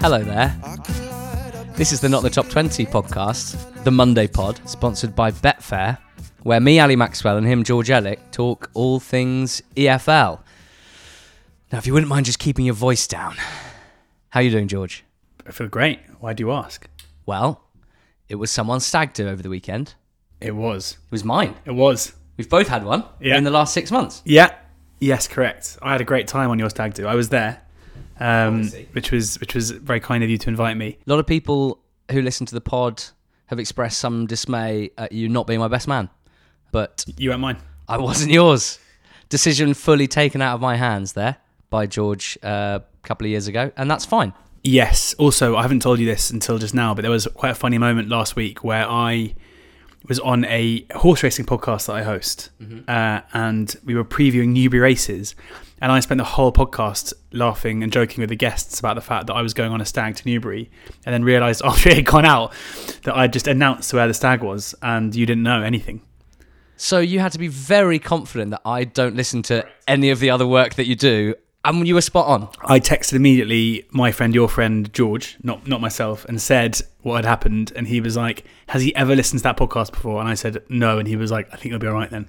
Hello there. This is the Not the Top 20 podcast, the Monday pod, sponsored by Betfair, where me, Ali Maxwell, and him, George Ellick, talk all things EFL. Now, if you wouldn't mind just keeping your voice down. How you doing, George? I feel great. Why do you ask? Well, it was someone's stag do over the weekend. It was. It was mine. It was. We've both had one Yeah. in the last six months. Yeah. Yes, correct. I had a great time on your stag do. I was there, um, which was which was very kind of you to invite me. A lot of people who listen to the pod have expressed some dismay at you not being my best man. But You weren't mine. I wasn't yours. Decision fully taken out of my hands there by George uh, a couple of years ago, and that's fine. Yes. Also, I haven't told you this until just now, but there was quite a funny moment last week where I was on a horse racing podcast that I host, uh, and we were previewing Newbury races. And I spent the whole podcast laughing and joking with the guests about the fact that I was going on a stag to Newbury, and then realised after it had gone out that I'd just announced where the stag was, and you didn't know anything. So you had to be very confident that I don't listen to any of the other work that you do, and you were spot on. I texted immediately my friend, your friend George, not not myself, and said what had happened. And he was like, "Has he ever listened to that podcast before?" And I said, "No." And he was like, "I think it'll be all right then."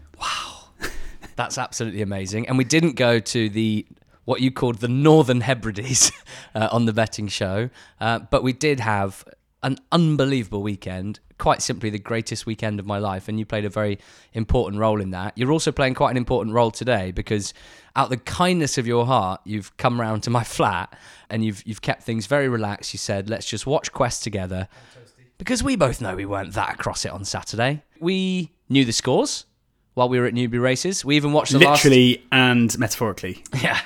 That's absolutely amazing. And we didn't go to the what you called the Northern Hebrides uh, on the betting show, uh, but we did have an unbelievable weekend. Quite simply, the greatest weekend of my life, and you played a very important role in that. You're also playing quite an important role today because, out of the kindness of your heart, you've come round to my flat and you've you've kept things very relaxed. You said, "Let's just watch Quest together," because we both know we weren't that across it on Saturday. We knew the scores while we were at Newbury races. We even watched the last Literally and metaphorically. yeah.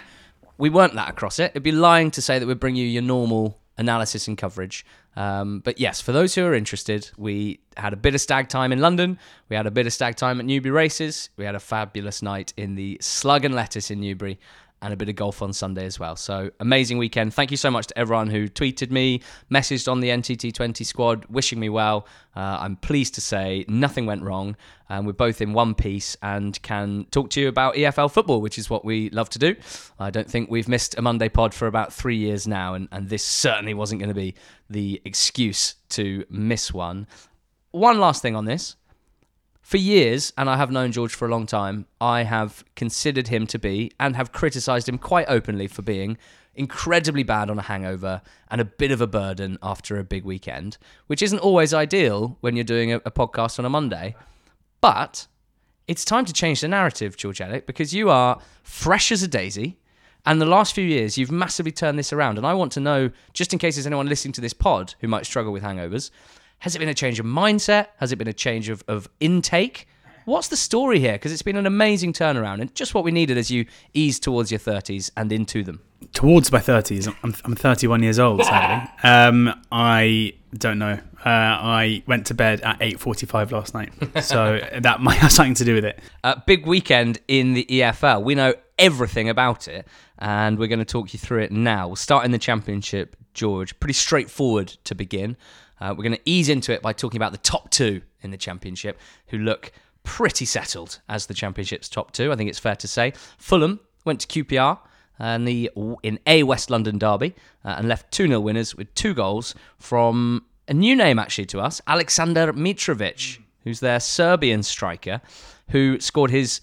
We weren't that across it. It'd be lying to say that we'd bring you your normal analysis and coverage. Um, but yes, for those who are interested, we had a bit of stag time in London. We had a bit of stag time at Newbury races. We had a fabulous night in the Slug and Lettuce in Newbury. And a bit of golf on Sunday as well. So amazing weekend. Thank you so much to everyone who tweeted me, messaged on the NTT20 squad, wishing me well. Uh, I'm pleased to say nothing went wrong. And we're both in one piece and can talk to you about EFL football, which is what we love to do. I don't think we've missed a Monday pod for about three years now, and, and this certainly wasn't going to be the excuse to miss one. One last thing on this. For years, and I have known George for a long time, I have considered him to be and have criticised him quite openly for being incredibly bad on a hangover and a bit of a burden after a big weekend, which isn't always ideal when you're doing a, a podcast on a Monday. But it's time to change the narrative, George Ellick, because you are fresh as a daisy. And the last few years, you've massively turned this around. And I want to know, just in case there's anyone listening to this pod who might struggle with hangovers, has it been a change of mindset? Has it been a change of, of intake? What's the story here? Because it's been an amazing turnaround and just what we needed as you ease towards your 30s and into them. Towards my 30s, I'm, I'm 31 years old, sadly. Um, I don't know. Uh, I went to bed at 8.45 last night. So that might have something to do with it. Uh, big weekend in the EFL. We know everything about it, and we're going to talk you through it now. We'll start in the Championship, George. Pretty straightforward to begin. Uh, we're going to ease into it by talking about the top two in the Championship, who look pretty settled as the Championship's top two. I think it's fair to say. Fulham went to QPR and the in a West London derby uh, and left 2 0 winners with two goals from a new name actually to us, Alexander Mitrovic, who's their Serbian striker, who scored his,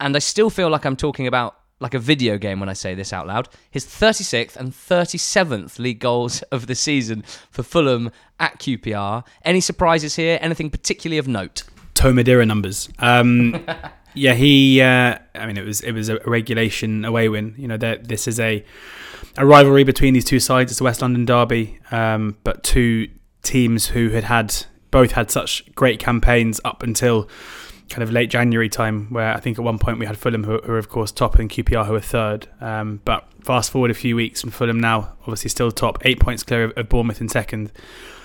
and I still feel like I'm talking about like a video game when I say this out loud, his 36th and 37th league goals of the season for Fulham at QPR. Any surprises here? Anything particularly of note? Tomadera numbers. Um, yeah, he. Uh, I mean, it was it was a regulation away win. You know, this is a a rivalry between these two sides. It's a West London derby, um, but two teams who had had both had such great campaigns up until kind of late January time, where I think at one point we had Fulham, who, who are of course top, and QPR, who are third. Um, but fast forward a few weeks, and Fulham now obviously still top, eight points clear of, of Bournemouth in second.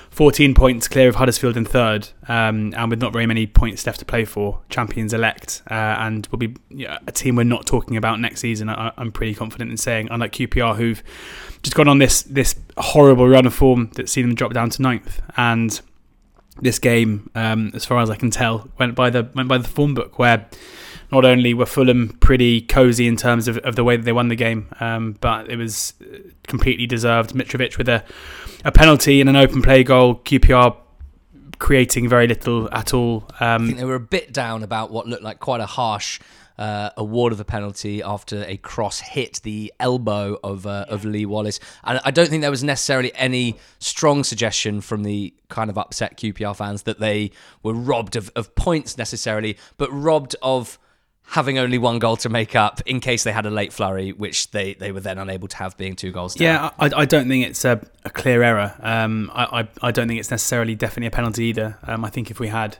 14 points clear of Huddersfield in third, um, and with not very many points left to play for, champions elect, uh, and will be a team we're not talking about next season. I, I'm pretty confident in saying, unlike QPR, who've just gone on this this horrible run of form that's seen them drop down to ninth, and this game, um, as far as I can tell, went by the went by the form book where not only were Fulham pretty cosy in terms of, of the way that they won the game, um, but it was completely deserved. Mitrovic with a, a penalty and an open play goal. QPR creating very little at all. Um, I think they were a bit down about what looked like quite a harsh uh, award of the penalty after a cross hit the elbow of uh, of Lee Wallace. And I don't think there was necessarily any strong suggestion from the kind of upset QPR fans that they were robbed of, of points necessarily, but robbed of having only one goal to make up in case they had a late flurry, which they, they were then unable to have being two goals down. Yeah, I, I don't think it's a, a clear error. Um, I, I, I, don't think it's necessarily definitely a penalty either. Um, I think if we had,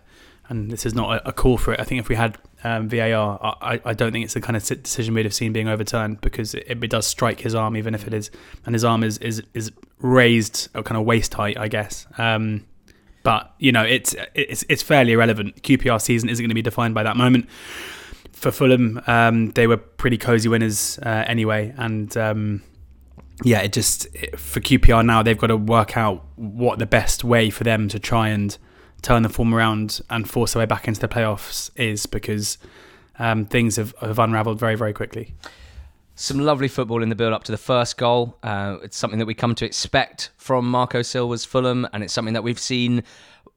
and this is not a, a call for it, I think if we had um, VAR, I, I don't think it's the kind of decision we'd have seen being overturned because it, it does strike his arm, even if it is, and his arm is, is, is raised kind of waist height, I guess. Um, but you know, it's it's it's fairly irrelevant. QPR season isn't going to be defined by that moment for Fulham, um, they were pretty cosy winners uh, anyway, and um, yeah, it just it, for QPR now they've got to work out what the best way for them to try and turn the form around and force their way back into the playoffs is because um, things have, have unravelled very very quickly. Some lovely football in the build up to the first goal. Uh, it's something that we come to expect from Marco Silva's Fulham, and it's something that we've seen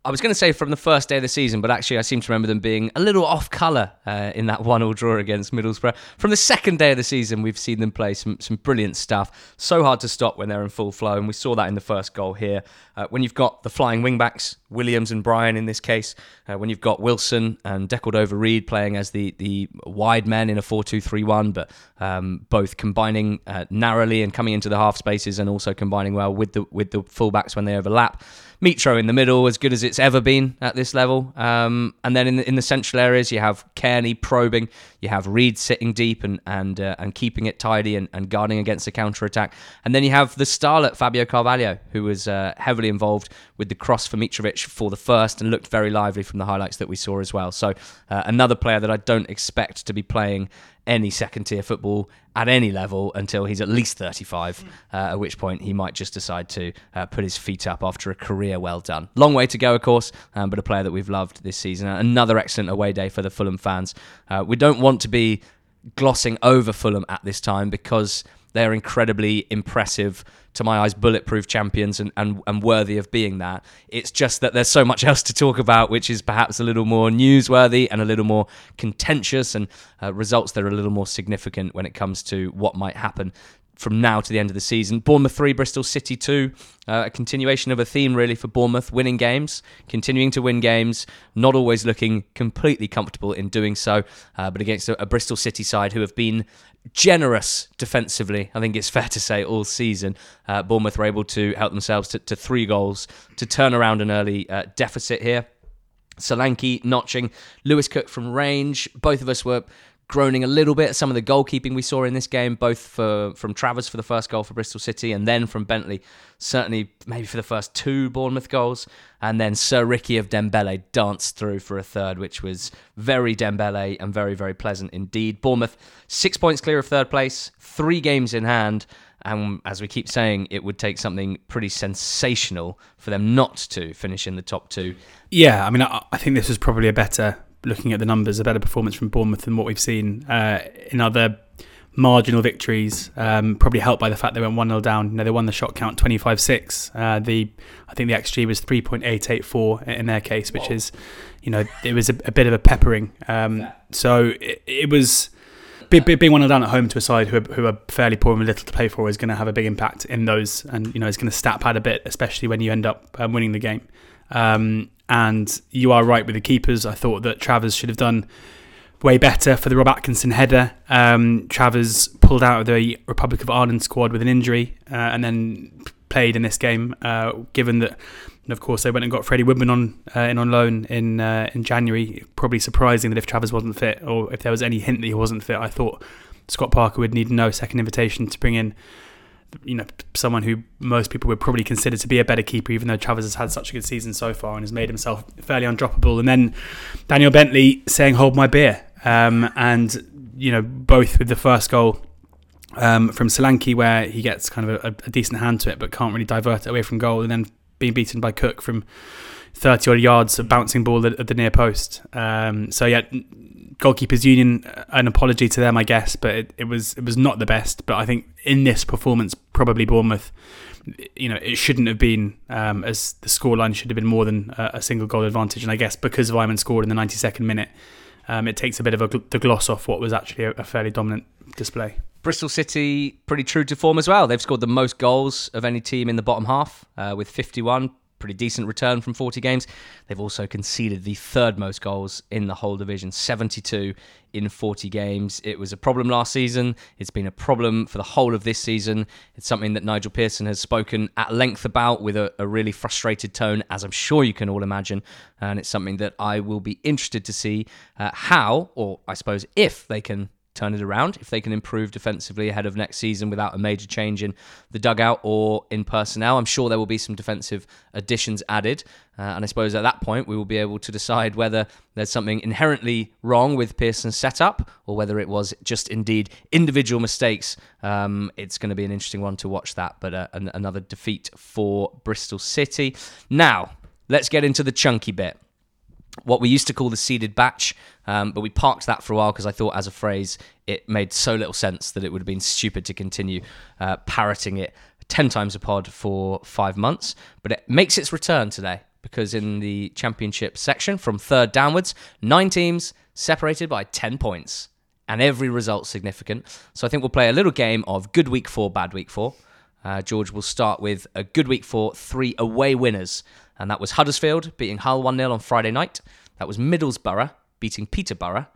I was going to say from the first day of the season, but actually I seem to remember them being a little off colour uh, in that one-all draw against Middlesbrough. From the second day of the season, we've seen them play some some brilliant stuff. So hard to stop when they're in full flow, and we saw that in the first goal here. Uh, when you've got the flying wingbacks, Williams and Bryan in this case, uh, when you've got Wilson and Decordova-Reid playing as the the wide men in a 4-2-3-1, but um, both combining uh, narrowly and coming into the half spaces, and also combining well with the with the fullbacks when they overlap. Mitro in the middle, as good as it's ever been at this level. Um, and then in the, in the central areas, you have Cairney probing, you have Reed sitting deep and and uh, and keeping it tidy and, and guarding against the counter attack. And then you have the starlet Fabio Carvalho, who was uh, heavily involved with the cross for Mitrovic for the first and looked very lively from the highlights that we saw as well. So uh, another player that I don't expect to be playing any second tier football at any level until he's at least 35, uh, at which point he might just decide to uh, put his feet up after a career well done. Long way to go, of course, um, but a player that we've loved this season. Another excellent away day for the Fulham fans. Uh, we don't want to be glossing over Fulham at this time because they're incredibly impressive to my eyes, bulletproof champions and, and, and worthy of being that. It's just that there's so much else to talk about, which is perhaps a little more newsworthy and a little more contentious, and uh, results that are a little more significant when it comes to what might happen from now to the end of the season. Bournemouth 3, Bristol City 2. Uh, a continuation of a theme, really, for Bournemouth winning games, continuing to win games, not always looking completely comfortable in doing so, uh, but against a, a, Bristol City side who have been generous defensively, I think it's fair to say, all season. Uh, Bournemouth were able to help themselves to, to three goals to turn around an early uh, deficit here. Solanke notching, Lewis Cook from range. Both of us were groaning a little bit some of the goalkeeping we saw in this game, both for from Travers for the first goal for Bristol City, and then from Bentley, certainly maybe for the first two Bournemouth goals, and then Siriki of Dembele danced through for a third, which was very Dembele and very very pleasant indeed. Bournemouth six points clear of third place, three games in hand. And as we keep saying, it would take something pretty sensational for them not to finish in the top two. Yeah, I mean, I, I think this was probably a better looking at the numbers, a better performance from Bournemouth than what we've seen uh, in other marginal victories. Um, probably helped by the fact they went one 0 down. You know, they won the shot count twenty five six. Uh, the I think the xG was three point eight eight four in their case, which Whoa. is, you know, it was a, a bit of a peppering. Um, so it, it was. Being one 0 down at home to a side who are, who are fairly poor and little to play for is going to have a big impact in those, and you know it's going to stat pad a bit, especially when you end up um, winning the game. Um, and you are right with the keepers. I thought that Travers should have done way better for the Rob Atkinson header. Um, Travers pulled out of the Republic of Ireland squad with an injury uh, and then played in this game, uh, given that. Of course, they went and got Freddie Woodman on uh, in on loan in uh, in January. Probably surprising that if Travers wasn't fit, or if there was any hint that he wasn't fit, I thought Scott Parker would need no second invitation to bring in you know, someone who most people would probably consider to be a better keeper, even though Travers has had such a good season so far and has made himself fairly undroppable. And then Daniel Bentley saying, "Hold my beer," um, and you know, both with the first goal um, from Solanke, where he gets kind of a, a, decent hand to it, but can't really divert it away from goal, and then being beaten by Cook from thirty odd yards of bouncing ball at, at the near post. Um, so yeah, goalkeepers union, an apology to them, I guess, but it, it was it was not the best. But I think in this performance, probably Bournemouth you know, it shouldn't have been um, as the scoreline should have been more than a, a, single goal advantage. And I guess because Weimann scored in the 92nd minute, um, it takes a bit of a, the gloss off what was actually a, a fairly dominant display. Bristol City pretty true to form as well. They've scored the most goals of any team in the bottom half uh, with 51 pretty decent return from 40 games. They've also conceded the third most goals in the whole division, 72 in 40 games. It was a problem last season. It's been a problem for the whole of this season. It's something that Nigel Pearson has spoken at length about with a, a really frustrated tone, as I'm sure you can all imagine. And it's something that I will be interested to see uh, how, or I suppose if they can turn it around, if they can improve defensively ahead of next season without a major change in the dugout or in personnel. I'm sure there will be some defensive additions added. Uh, and I suppose at that point, we will be able to decide whether there's something inherently wrong with Pearson's setup or whether it was just indeed individual mistakes. Um, it's going to be an interesting one to watch that, but uh, an- another defeat for Bristol City. Now, let's get into the chunky bit what we used to call the seeded batch, um, but we parked that for a while because I thought, as a phrase, it made so little sense that it would have been stupid to continue uh, parroting it 10 times a pod for five months. But it makes its return today because in the championship section, from third downwards, nine teams separated by 10 points, and every result significant. So I think we'll play a little game of good week for, bad week for. Uh, George will start with a good week for three away winners and that was Huddersfield beating Hull 1 0 on Friday night. That was Middlesbrough beating Peterborough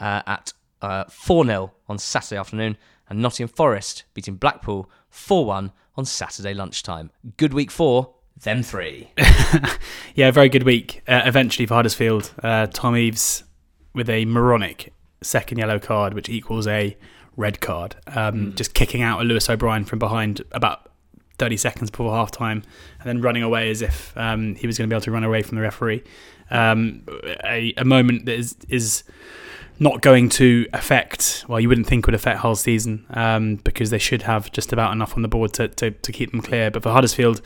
uh, at uh, 4 uh, 0 on Saturday afternoon, and Nottingham Forest beating Blackpool 4 1 on Saturday lunchtime. Good week for, them three. yeah, very good week. Uh, eventually for Huddersfield, uh, Tom Eaves with a moronic second yellow card, which equals a red card. Um, mm. Just kicking out a Lewis O'Brien from behind about 30 seconds before half time and then running away as if um, he was going to be able to run away from the referee. Um, a, a, moment that is, is not going to affect, well, you wouldn't think would affect Hull season um, because they should have just about enough on the board to, to, to, keep them clear. But for Huddersfield,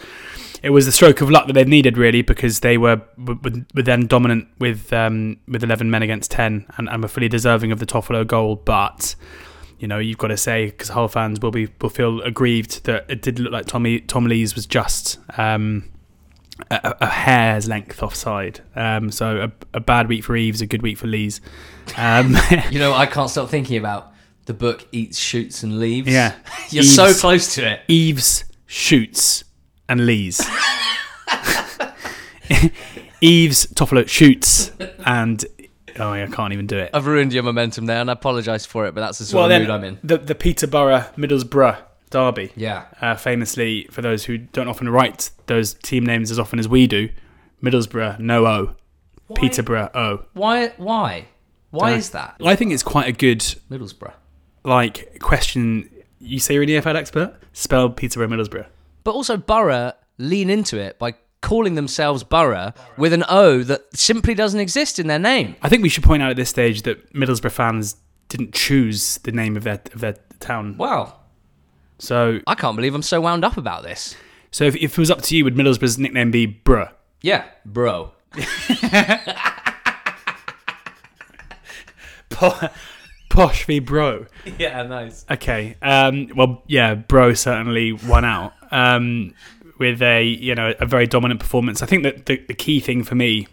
it was the stroke of luck that they needed really because they were were, were then dominant with um, with 11 men against 10 and, and were fully deserving of the Toffolo goal. But you know, you've got to say because Hull fans will be will feel aggrieved that it did look like Tommy Tom Lees was just um, a, a, hair's length offside. Um, so a, a, bad week for Eaves, a good week for Lees. Um, you know, I can't stop thinking about the book Eats, Shoots, and Leaves. Yeah, you're Eaves, so close to it. Eaves shoots and Lees. Eaves Toffolo shoots and Oh, I can't even do it. I've ruined your momentum there, and I apologise for it. But that's the sort well, of mood I'm in. The the Peterborough Middlesbrough derby. Yeah. Uh, famously, for those who don't often write those team names as often as we do, Middlesbrough no O, why? Peterborough O. Why? Why? Why is that? I think it's quite a good Middlesbrough. Like question. You say you're an EFL expert. Spell Peterborough Middlesbrough. But also Borough lean into it by calling themselves Borough with an O that simply doesn't exist in their name. I think we should point out at this stage that Middlesbrough fans didn't choose the name of their of their town. Wow. So I can't believe I'm so wound up about this. So if, if it was up to you, would Middlesbrough's nickname be Bruh? Yeah, bro. Posh v bro. Yeah, nice. Okay. Um, well, yeah, bro certainly won out. Um, with a you know a very dominant performance. I think that the, the key thing for me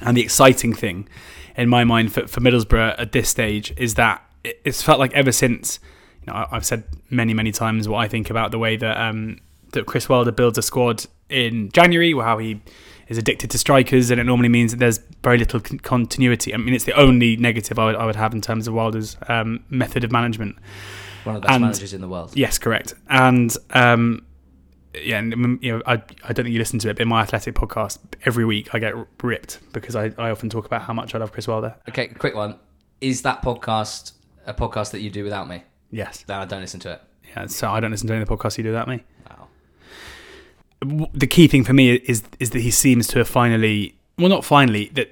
and the exciting thing in my mind for, for Middlesbrough at this stage is that it's felt like ever since you know I've said many many times what I think about the way that um, that Chris Wilder builds a squad in January, how he is addicted to strikers, and it normally means that there's very little continuity. I mean, it's the only negative I would, I would have in terms of Wilder's um, method of management. One of the best and, managers in the world. Yes, correct. And um, yeah, and mm, you know, I, I don't think you listen to it, but in my athletic podcast, every week I get ripped because I, I often talk about how much I love Chris Wilder. Okay, quick one. Is that podcast a podcast that you do without me? Yes. Then I don't listen to it. Yeah, so I don't listen to any of the podcasts you do without me. Wow. The key thing for me is is that he seems to have finally, well, not finally, that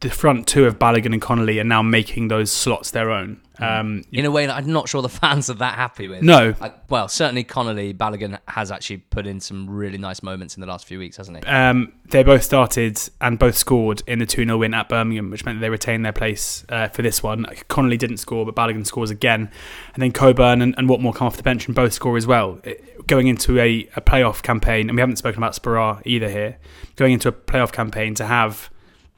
the front two of Balogun and Connolly are now making those slots their own. Um, in a way that I'm not sure the fans are that happy with. no, I, well, certainly Connolly Balogun has actually put in some really nice moments in the last few weeks, hasn't he? um, they both started and both scored in the 2 0 win at Birmingham, which meant they retained their place uh, for this one. Connolly didn't score, but Balogun scores again. And then Coburn and, and Watmore come off the bench and both score as well. It- going into a, a playoff campaign, and we haven't spoken about Sporar either here, going into a playoff campaign to have.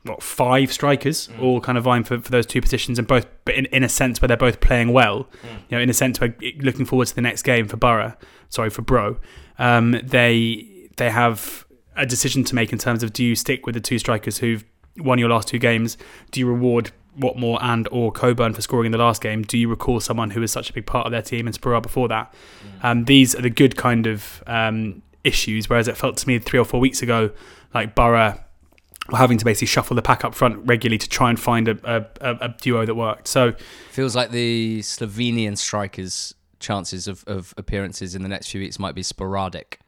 What five strikers all kind of vying for, for those two positions, and both, but in, in a sense where they're both playing well, you know, in a sense where looking forward to the next game for Borough, sorry for Bro, um, they they have a decision to make in terms of do you stick with the two strikers who've won your last two games? Do you reward Watmore and or Coburn for scoring in the last game? Do you recall someone who was such a big part of their team and Sporar before that? Um, these are the good kind of um, issues. Whereas it felt to me three or four weeks ago, like Borough having to basically shuffle the pack up front regularly to try and find a, a, a duo that worked. So Feels like the Slovenian strikers' chances of, of appearances in the next few weeks might be sporadic.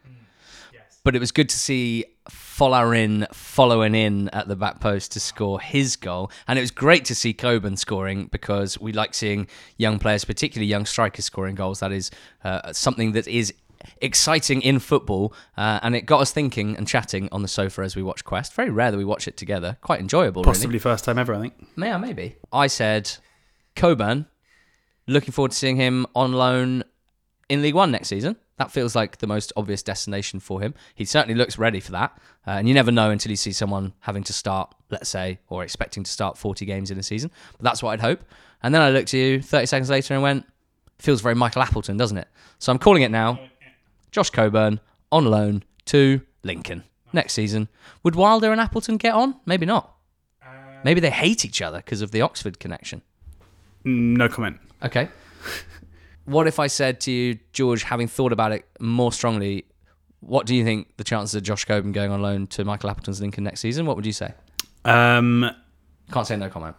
But it was good to see Folarin following in at the back post to score his goal. And it was great to see Coburn scoring because we like seeing young players, particularly young strikers, scoring goals. That is uh, something that is exciting in football. Uh, and it got us thinking and chatting on the sofa as we watch Quest. Very rare that we watch it together. Quite enjoyable, really. possibly first time ever, I think. Yeah, maybe. I said Coburn. Looking forward to seeing him on loan in League One next season. That feels like the most obvious destination for him. He certainly looks ready for that. Uh, and you never know until you see someone having to start, let's say, or expecting to start 40 games in a season. But that's what I'd hope. And then I looked at you 30 seconds later and went, feels very Michael Appleton, doesn't it? So I'm calling it now. Josh Coburn on loan to Lincoln next season. Would Wilder and Appleton get on? Maybe not. Maybe they hate each other because of the Oxford connection. No comment. Okay. what if I said to you, George, having thought about it more strongly, what do you think the chances of Josh Coburn going on loan to Michael Appleton's Lincoln next season? What would you say? Um, Can't say no comment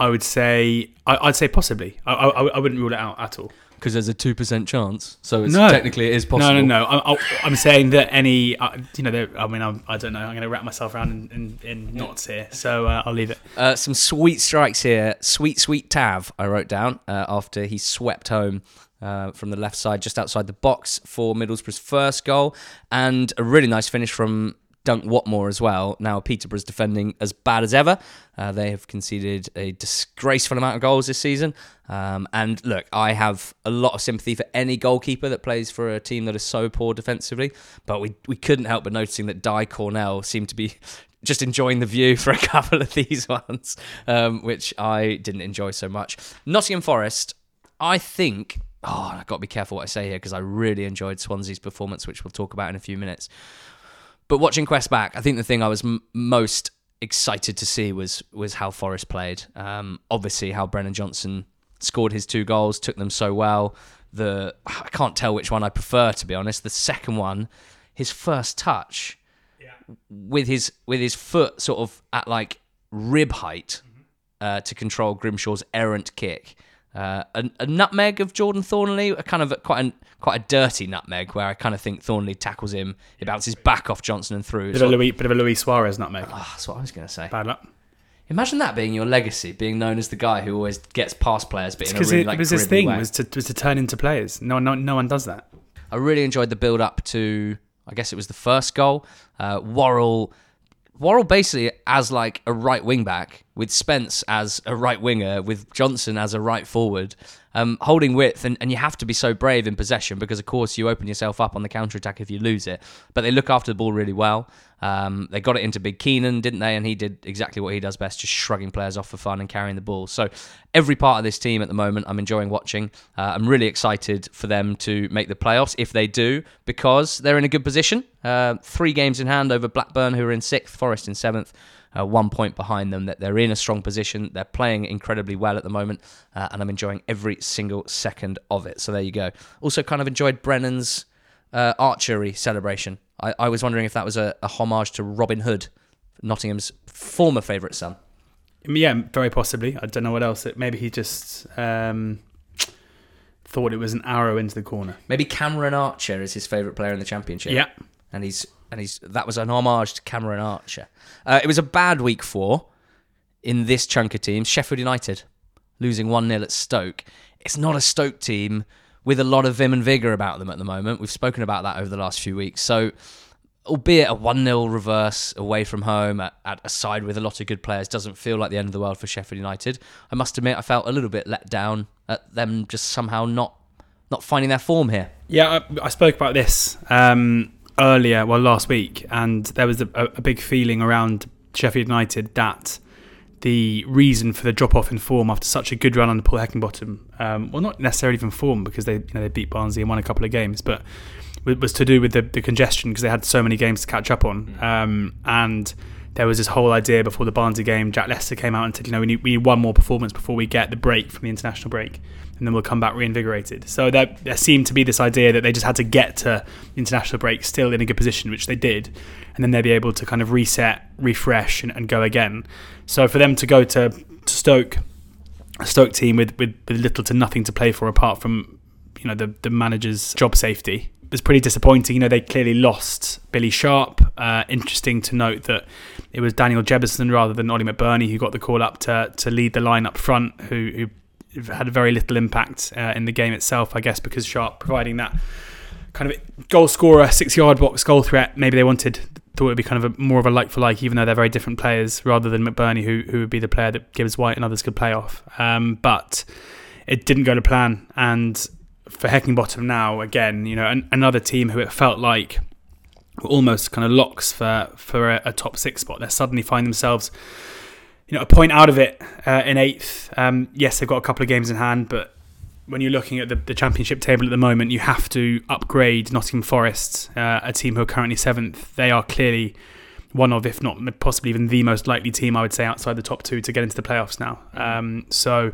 I would say I, I'd say possibly. I, I, I wouldn't rule it out at all. Because there's a two percent chance. So it's No. technically it is possible. No, no, no. I, I, I'm saying that any, uh, you know, I mean, I'm, I don't know. I'm going to wrap myself around in, in, in knots here, so uh, I'll leave it. Uh, some sweet strikes here. Sweet, sweet Tav, I wrote down uh, after he swept home uh, from the left side, just outside the box for Middlesbrough's first goal. And a really nice finish from Dunk Watmore as well. Now, Peterborough's defending as bad as ever. Uh, they have conceded a disgraceful amount of goals this season. Um, and look, I have a lot of sympathy for any goalkeeper that plays for a team that is so poor defensively. But we, we couldn't help but noticing that Di Cornell seemed to be just enjoying the view for a couple of these ones, um, which I didn't enjoy so much. Nottingham Forest, I think. Oh, I've got to be careful what I say here because I really enjoyed Swansea's performance, which we'll talk about in a few minutes. But watching Quest back, I think the thing I was m- most excited to see was was how Forest played. Um, obviously, how Brennan Johnson scored his two goals, took them so well. The I can't tell which one I prefer to be honest. The second one, his first touch with his with his foot sort of at like rib height uh, to control Grimshaw's errant kick. Uh, a, a nutmeg of Jordan Thorniley, a kind of a, quite a quite a dirty nutmeg, where I kind of think Thorniley tackles him, he bounces back off Johnson and through. Bit of a Luis, bit of a Luis Suarez nutmeg. Ah, that's what I was going to say. Bad luck. Imagine that being your legacy, being known as the guy who always gets past players, but in a really it, like was his thing way. was to was to turn into players. No, no, no one does that. I really enjoyed the build up to, I guess it was the first goal. Uh, Worrall, Worrall basically as like a right wing back with Spence as a right winger with Johnson as a right forward, um, holding width, and, and you have to be so brave in possession because of course you open yourself up on the counter attack if you lose it. But they look after the ball really well. Um, they got it into Big Keinan, didn't they? And he did exactly what he does best, just shrugging players off for fun and carrying the ball. So every part of this team at the moment, I'm enjoying watching. Uh, I'm really excited for them to make the playoffs if they do, because they're in a good position. Uh, three games in hand over Blackburn, who are in sixth, Forest in seventh. Uh, one point behind them. That they're in a strong position. They're playing incredibly well at the moment, uh, and I'm enjoying every single second of it. So there you go. Also, kind of enjoyed Brennan's uh, archery celebration. I, I was wondering if that was a, a homage to Robin Hood, Nottingham's former favourite son. Yeah, very possibly. I don't know what else. It, maybe he just um, thought it was an arrow into the corner. Maybe Cameron Archer is his favourite player in the championship. Yeah. and he's and he's that was an homage to Cameron Archer. Uh, it was a bad week for. in this chunk of teams, Sheffield United losing 1 0 at Stoke. It's not a Stoke team with a lot of vim and vigour about them at the moment. We've spoken about that over the last few weeks. So, albeit a 1 0 reverse away from home at, at, a side with a lot of good players doesn't feel like the end of the world for Sheffield United. I must admit, I felt a little bit let down at them just somehow not not finding their form here. Yeah, I, I spoke about this um, earlier, well, last week, and there was a, a big feeling around Sheffield United that the reason for the drop off in form after such a good run under Paul Heckingbottom, um, well, not necessarily even form because they you know, they beat Barnsley and won a couple of games, but was to do with the, the congestion because they had so many games to catch up on. Mm. Um, and there was this whole idea before the Barnsley game. Jack Lester came out and said, you know, we need, we need one more performance before we get the break from the international break, and then we'll come back reinvigorated. So there, there seemed to be this idea that they just had to get to international break still in a good position, which they did, and then they'd be able to kind of reset, refresh, and, and go again. So for them to go to, to Stoke, a Stoke team with, with, with little to nothing to play for apart from you know the the manager's job safety was pretty disappointing. You know, they clearly lost Billy Sharp. Uh, interesting to note that it was Daniel Jebbison rather than Oli McBurnie who got the call up to to lead the line up front, who, who had very little impact uh, in the game itself, I guess, because Sharp providing that kind of goal scorer, six yard box goal threat. Maybe they wanted thought it would be kind of a, more of a like for like, even though they're very different players, rather than McBurnie, who who would be the player that Gibbs White and others could play off. Um, but it didn't go to plan, and for Heckingbottom now, again, you know, an, another team who it felt like almost kind of locks for for a, a, top six spot. They suddenly find themselves, you know, a point out of it uh, in eighth. Um, yes, they've got a couple of games in hand, but when you're looking at the, the championship table at the moment, you have to upgrade Nottingham Forest, uh, a team who are currently seventh. They are clearly one of, if not possibly even the most likely team, I would say, outside the top two to get into the playoffs now. Um, so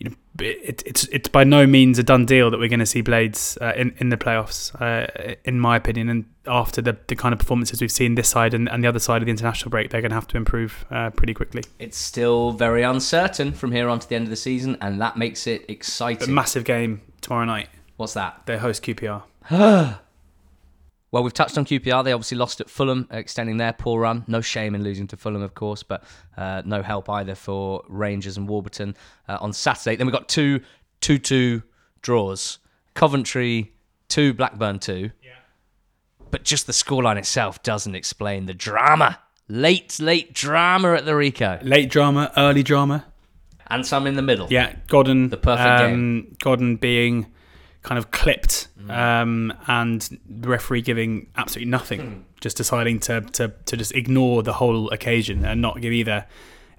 it, it's it's by no means a done deal that we're going to see Blades uh, in in the playoffs, uh, in my opinion. And after the, the kind of performances we've seen this side and, and the other side of the international break, they're going to have to improve uh, pretty quickly. It's still very uncertain from here on to the end of the season, and that makes it exciting. A massive game tomorrow night. What's that? They host QPR. Well, we've touched on QPR. They obviously lost at Fulham, extending their poor run. No shame in losing to Fulham, of course, but uh, no help either for Rangers and Warburton uh, on Saturday. Then we've got two 2 2 draws Coventry 2, Blackburn 2. Yeah. But just the scoreline itself doesn't explain the drama. Late, late drama at the Ricoh. Late drama, early drama. And some in the middle. Yeah, Godden. The perfect um, game. Godden being kind of clipped um, and the referee giving absolutely nothing, hmm. just deciding to, to, to just ignore the whole occasion and not give either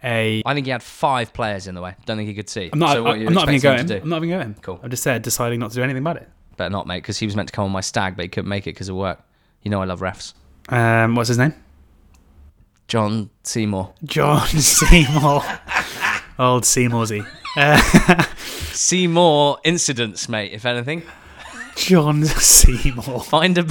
a. I think he had five players in the way. Don't think he could see. I'm not. So I, am not having a go at him. I'm not having a go at him. Cool. I've just said deciding not to do anything about it. Better not, mate, because he was meant to come on my stag, but he couldn't make it because of work. You know I love refs. Um, what's his name? John Seymour. John Seymour. Old Seymour'sy. Uh, Seymour incidents, mate. If anything. John Seymour. Find a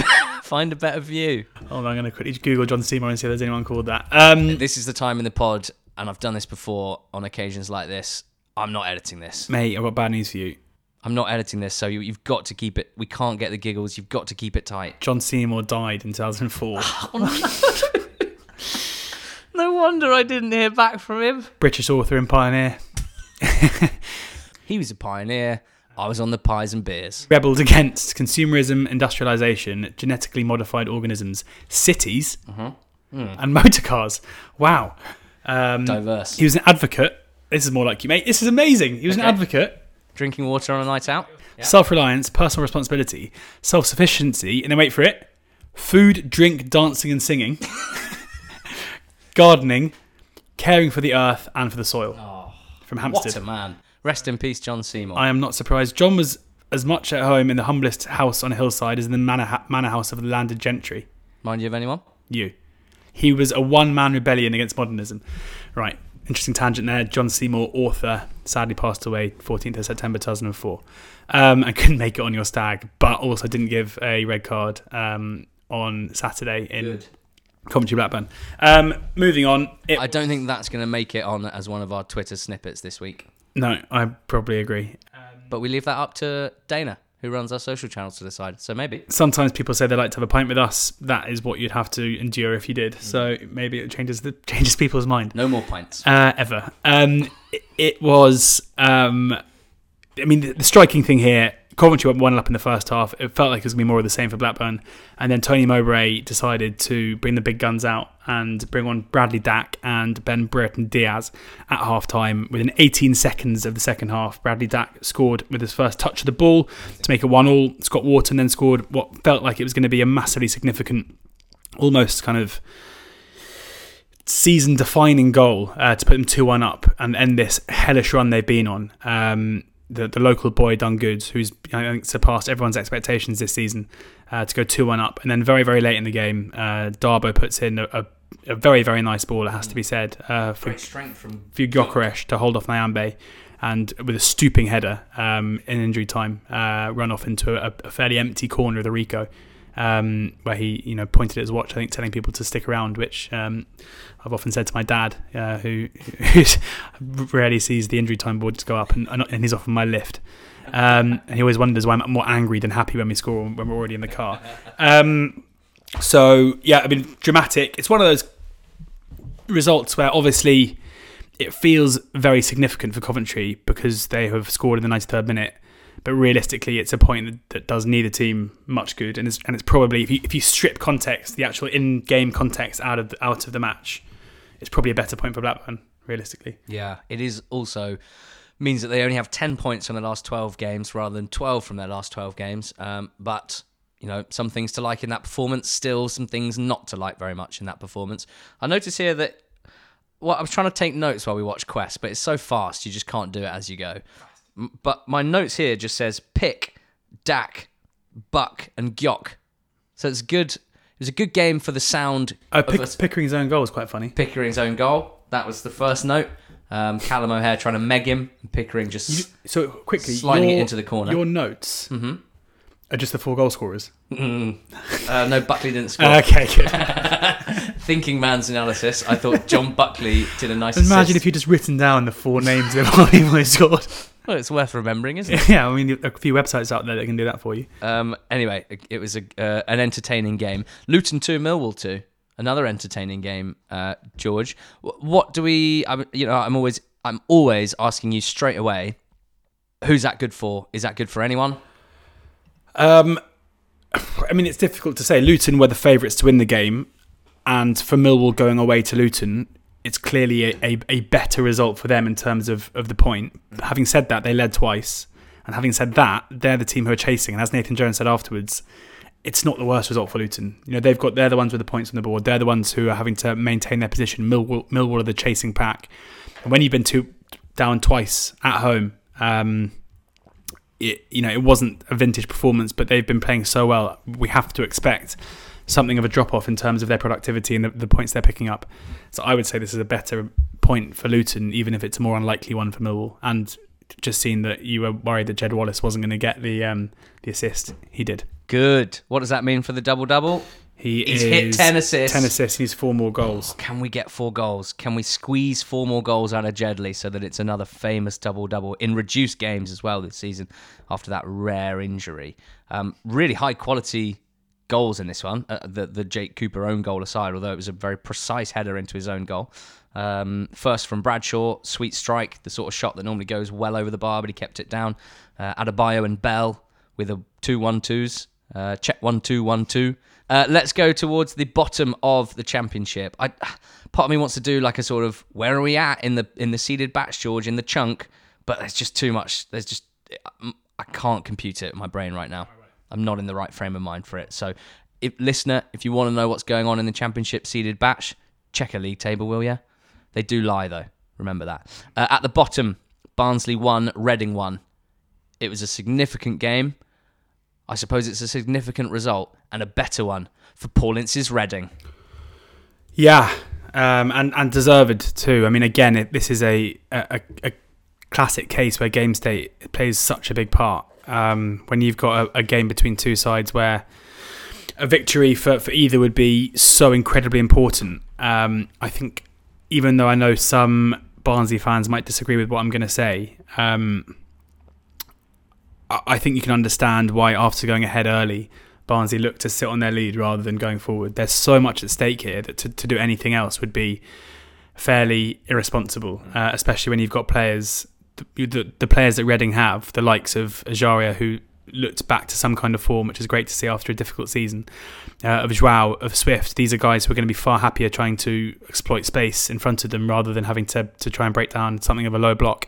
find a better view. Oh, I'm going to quickly Google John Seymour and see if there's anyone called that. Um, this is the time in the pod, and I've done this before on occasions like this. I'm not editing this, mate. I've got bad news for you. I'm not editing this, so you, have got to keep it. We can't get the giggles. You've got to keep it tight. John Seymour died in 2004. Oh, no. no wonder I didn't hear back from him. British author and pioneer. he was a pioneer. I was on the pies and beers. Rebelled against consumerism, industrialization, genetically modified organisms, cities, mm. and motor cars. Wow. Um, Diverse. He was an advocate. This is more like you, mate. This is amazing. He was okay. an advocate. Drinking water on a night out. Yeah. Self reliance, personal responsibility, self sufficiency, and then wait for it food, drink, dancing, and singing, gardening, caring for the earth and for the soil. Oh, From Hampstead. What a man. Rest in peace, John Seymour. I am not surprised. John was as much at home in the humblest house on a hillside as in the manor, ha- manor house of the landed gentry. Mind you of anyone? You. He was a one man rebellion against modernism. Right. Interesting tangent there. John Seymour, author, sadly passed away 14th of September 2004. Um, and couldn't make it on your stag, but also didn't give a red card um, on Saturday in Good. Coventry Blackburn. Um, moving on. It, I don't think that's going to make it on as one of our Twitter snippets this week. No, I probably agree. Um, but we leave that up to Dana, who runs our social channels to decide. So maybe. Sometimes people say they like to have a pint with us. That is what you'd have to endure if you did. So maybe it changes the changes people's mind. No more pints. uh, ever. Um, it, it was. Um, I mean, the, the striking thing here. Coventry went one up in the first half. It felt like it was going to be more of the same for Blackburn, and then Tony Mowbray decided to bring the big guns out and bring on Bradley Dack and Ben Brereton Diaz at half time. Within 18 seconds of the second half, Bradley Dack scored with his first touch of the ball to make it one all. Scott Wharton then scored what felt like it was going to be a massively significant, almost kind of season defining goal uh, to put them 2 1 up and end this hellish run they've been on. Um, the, the local boy done good, who's I think surpassed everyone's expectations this season, uh, to go 2 1 up. And then very, very late in the game, uh, Dabo puts in a, a, a very, very nice ball, it has to be said, uh, for, Great strength from. for Gyokeres to hold off Nyambe. And with a stooping header um, in injury time, uh, run off into a, a fairly empty corner of the Ricoh, um, where he, you know, pointed at his watch. I think telling people to stick around, which um, I've often said to my dad, uh, who rarely sees the injury time boards go up, and, and he's often my lift. Um, and he always wonders why I'm more angry than happy when we score when we're already in the car. Um, so yeah, I mean, dramatic. It's one of those results where obviously it feels very significant for Coventry because they have scored in the 93rd minute. But realistically, it's a point that, that does neither team much good, and it's and it's probably if you if you strip context, the actual in-game context out of the, out of the match, it's probably a better point for Blackburn. Realistically, Yeah, it is also means that they only have 10 points from the last 12 games rather than 12 from their last 12 games. Um, but, you know, some things to like in that performance, still some things not to like very much in that performance. I notice here that, well, I was trying to take notes while we watch Quest, but it's so fast, you just can't do it as you go. But my notes here just says pick, Dack, Buck, and Gyok. So it's good. It was a good game for the sound of Pick, us- Pickering's own goal was quite funny. Pickering's own goal. That was the first note. Um, Callum O'Hare trying to meg him, and Pickering just You- so quickly, Sliding it into the corner. Your notes are just the four goal scorers. Uh, no, Buckley didn't score. Okay, good. Thinking man's analysis. I thought John Buckley did a nice. Imagine assist. if you'd just written down the four names of all people who scored. Well, it's worth remembering, isn't it? Yeah, I mean, a few websites out there that can do that for you. Um, anyway, it- was a, uh, an entertaining game. Luton two, Millwall two. Another entertaining game. Uh, George, what do we? I'm, you know, I'm always, I'm always asking you straight away. Who's that good for? Is that good for anyone? Um, I mean, it's difficult to say. Luton were the favourites to win the game, and for Millwall going away to Luton, it's clearly a, a, a better result for them in terms of, of the point. Having said that, they led twice, and having said that, they're the team who are chasing. And as Nathan Jones said afterwards, it's not the worst result for Luton. You know, they've got they're the ones with the points on the board. They're the ones who are having to maintain their position. Millwall, Millwall are the chasing pack, and when you've been two down twice at home. Um, it, you know, it wasn't a vintage performance, but they've been playing so well. We have to expect something of a drop off in terms of their productivity and the, the points they're picking up. So I would say this is a better point for Luton, even if it's a more unlikely one for Millwall. And just seeing that you were worried that Jed Wallace wasn't going to get the um, the assist, he did. Good. What does that mean for the double double? He He's is hit 10 assists. Ten assists. He needs four more goals. Can we get four goals? Can we squeeze four more goals out of Jedley so that it's another famous double double in reduced games as well this season after that rare injury? Um, really high quality goals in this one. Uh, the the Jake Cooper own goal aside, although it was a very precise header into his own goal. Um, first from Bradshaw, sweet strike, the sort of shot that normally goes well over the bar, but he kept it down. Uh, Adebayo and Bell with a two one twos. Uh, check one two one two. Uh, let's go towards the bottom of the championship. I, part of me wants to do like a sort of where are we at in the in the seeded batch, George, in the chunk, but there's just too much. There's just I can't compute it in my brain right now. I'm not in the right frame of mind for it. So, if listener, if you want to know what's going on in the championship seeded batch, check a league table, will you? They do lie though. Remember that. Uh, at the bottom, Barnsley one, Reading one. It was a significant game. I suppose it's a significant result and a better one for Paul Ince's Reading. Yeah, um, and and deserved too. I mean, again, it, this is a, a a classic case where game state plays such a big part. Um, when you've got a, a game between two sides where a victory for, for either would be so incredibly important. Um, I think, even though I know some Barnsley fans might disagree with what I'm going to say, um, I I think you can understand why after going ahead early, Barnsley looked to sit on their lead rather than going forward. There's so much at stake here that to, to do anything else would be fairly irresponsible, uh, especially when you've got players, the, the, the players that Reading have, the likes of Ejaria, who looked back to some kind of form, which is great to see after a difficult season, uh, of Joao, of Swift. These are guys who are going to be far happier trying to exploit space in front of them rather than having to, to try and break down something of a low block.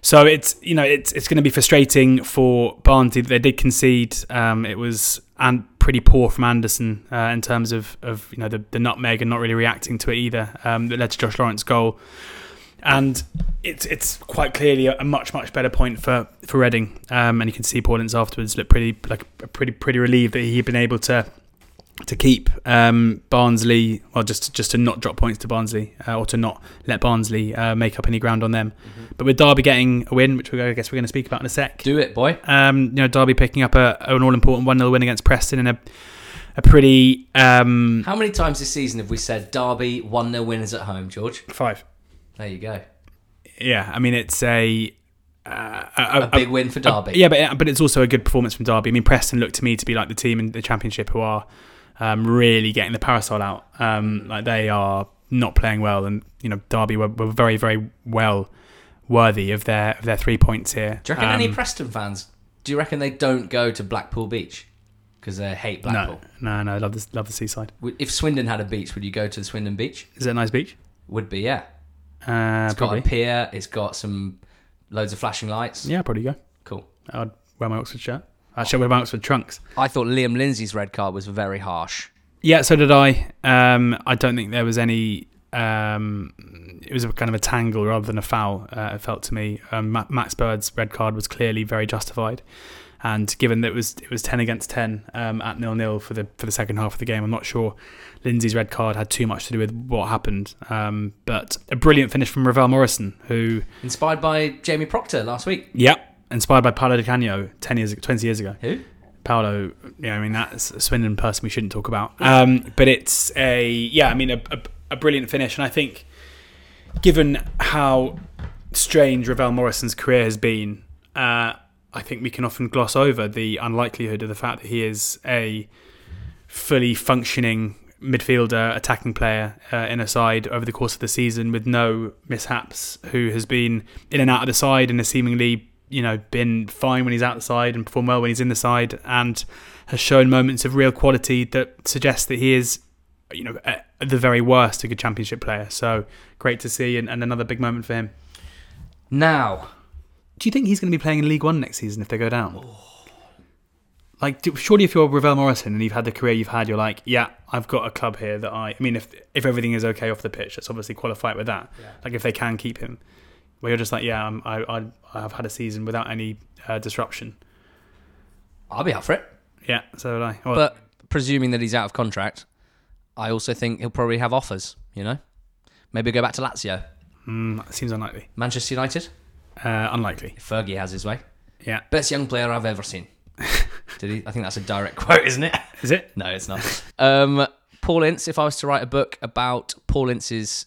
So it's you know it's it's going to be frustrating for Barnsley that they did concede. Um, it was and pretty poor from Anderson uh, in terms of, of you know the, the nutmeg and not really reacting to it either. Um, that led to Josh Laurent's goal, and it's it's quite clearly a, much much better point for for Reading. Um, and you can see Paul Ince afterwards look pretty like pretty pretty relieved that he'd been able to to keep um, Barnsley, well, just just to not drop points to Barnsley, uh, or to not let Barnsley uh, make up any ground on them. But with Derby getting a win, which we I guess we're going to speak about in a sec, Do it, boy. um, you know, Derby picking up a, an all important one 0 win against Preston in a a pretty um, How many times this season have we said Derby 1 0 winners at home, George? five. There you go. Yeah, I mean it's a uh, A big win for Derby. Yeah, but but it's also a good performance from Derby. I mean, Preston looked to me to be like the team in the Championship who are um, really getting the parasol out. Um, like they are not playing well, and you know Derby were, were very very well worthy of their of their three points here. Do you reckon Um, any Preston fans, do you reckon they don't go to Blackpool Beach? Because they hate Blackpool. No, no, no. Love the love the seaside. If Swindon had a beach, would you go to the Swindon beach? Is it a nice beach? Would be, yeah. Uh, It's probably. got a pier. It's got some loads of flashing lights. Yeah, probably go. Cool. I'd wear my Oxford shirt. Actually, wear my Oxford trunks. I thought Liam Lindsay's red card was very harsh. Yeah, so did I. Um, I don't think there was any. Um, it was a kind of a tangle rather than a foul. Uh, it felt to me. Um, Max Bird's red card was clearly very justified, and given that it was it was ten against ten um, at nil nil for the for the second half of the game, I'm not sure Lindsay's red card had too much to do with what happened. Um, but a brilliant finish from Ravel Morrison, who Inspired by Jamie Proctor last week. yeah, inspired by Paolo Di Canio ten years twenty years ago. Who? Paolo, yeah, I mean that's a Swindon person we shouldn't talk about. Um, but it's a yeah, I mean a, a, a brilliant finish, and I think given how strange Ravel Morrison's career has been, uh, I think we can often gloss over the unlikelihood of the fact that he is a fully functioning midfielder, attacking player uh, in a side over the course of the season with no mishaps, who has been in and out of the side and has seemingly you know been fine when he's outside and performed well when he's in the side and has shown moments of real quality that suggest that he is you know at the very worst a good championship player. So great to see and, and another big moment for him. Now, do you think he's going to be playing in League One next season if they go down like do- surely if you're Ravel Morrison and you've had the career you've had you're like yeah I've got a club here that I I mean if if everything is okay off the pitch let's obviously qualify it with that like if they can keep him where you're just like yeah I'm, I, I I have had a season without any uh, disruption I'll be up for it. Yeah, so would I. Well, But presuming that he's out of contract, I also think he'll probably have offers, you know? Maybe go back to Lazio. mm, seems unlikely. Manchester United, Uh, unlikely. Fergie has his way. Yeah. Best young player I've ever seen. Did he? I think that's a direct quote, isn't it? Is it? No, it's not. Um, Paul Ince, if I was to write a book about Paul Ince's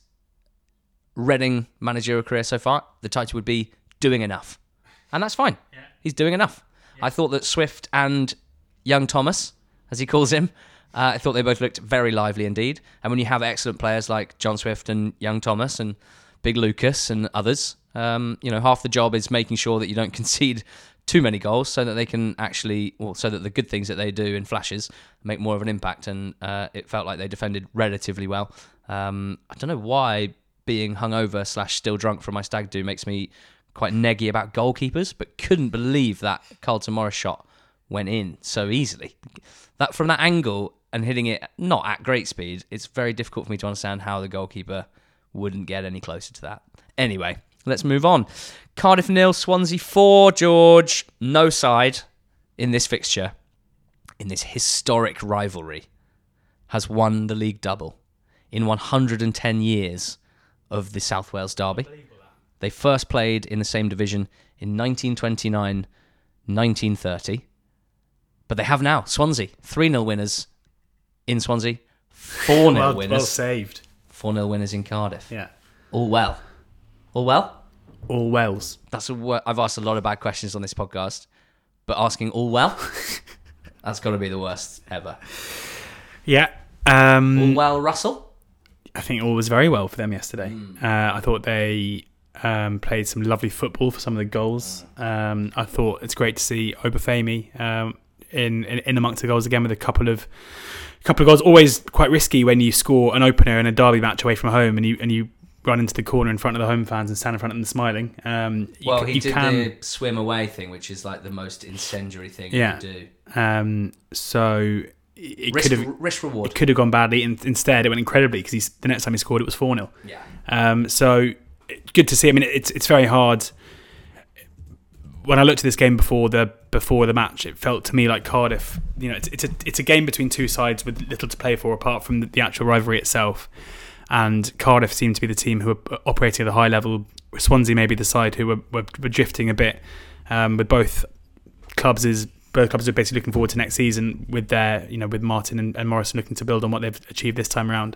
Reading managerial career so far, the title would be Doing Enough. And that's fine. Yeah. He's doing enough. I thought that Swift and young Thomas, as he calls him, uh, I thought they both looked very lively indeed. And when you have excellent players like John Swift and young Thomas and Big Lucas and others, um, you know, half the job is making sure that you don't concede too many goals so that they can actually, well, so that the good things that they do in flashes make more of an impact. And uh, it felt like they defended relatively well. Um, I don't know why being hungover slash still drunk from my stag do makes me quite neggy about goalkeepers, but couldn't believe that Carlton Morris shot went in so easily. That from that angle and hitting it not at great speed, it's very difficult for me to understand how the goalkeeper wouldn't get any closer to that. Anyway, let's move on. Cardiff nil, Swansea four. George, no side in this fixture, in this historic rivalry, has won the league double in 110 years of the South Wales derby. They first played in the same division in 1929 1930. But they have now. Swansea, 3 0 winners in Swansea, 4 0 Well, well winners, saved. 4 0 winners in Cardiff. Yeah. All well. All well? All Wales. That's a, I've asked a lot of bad questions on this podcast. but asking all well. That's got to be the worst ever. Yeah. Um, All well, Russell. I think all was very well for them yesterday. Hmm. Uh, I thought they um, played some lovely football for some of the goals. Um, I thought it's great to see Obafemi um, in, in in amongst the goals again with a couple of couple of goals. Always quite risky when you score an opener in a derby match away from home and you and you run into the corner in front of the home fans and stand in front of them smiling. Um, you, Well, ca- he you did can, the swim away thing, which is like the most incendiary thing Yeah. you can do. um, so it Risk, could have risk reward. it could have gone badly. In, instead, it went incredibly because the next time he scored, it was four 0 Yeah. Um, so good to see. I mean, it's it's very hard. When I looked at this game before the before the match, it felt to me like Cardiff. You know, it's it's a it's a game between two sides with little to play for apart from the, the actual rivalry itself. And Cardiff seemed to be the team who were operating at a high level. Swansea may be the side who were were, were drifting a bit. Um, with both clubs is both clubs are basically looking forward to next season with their you know with Martin and, and Morison looking to build on what they've achieved this time around.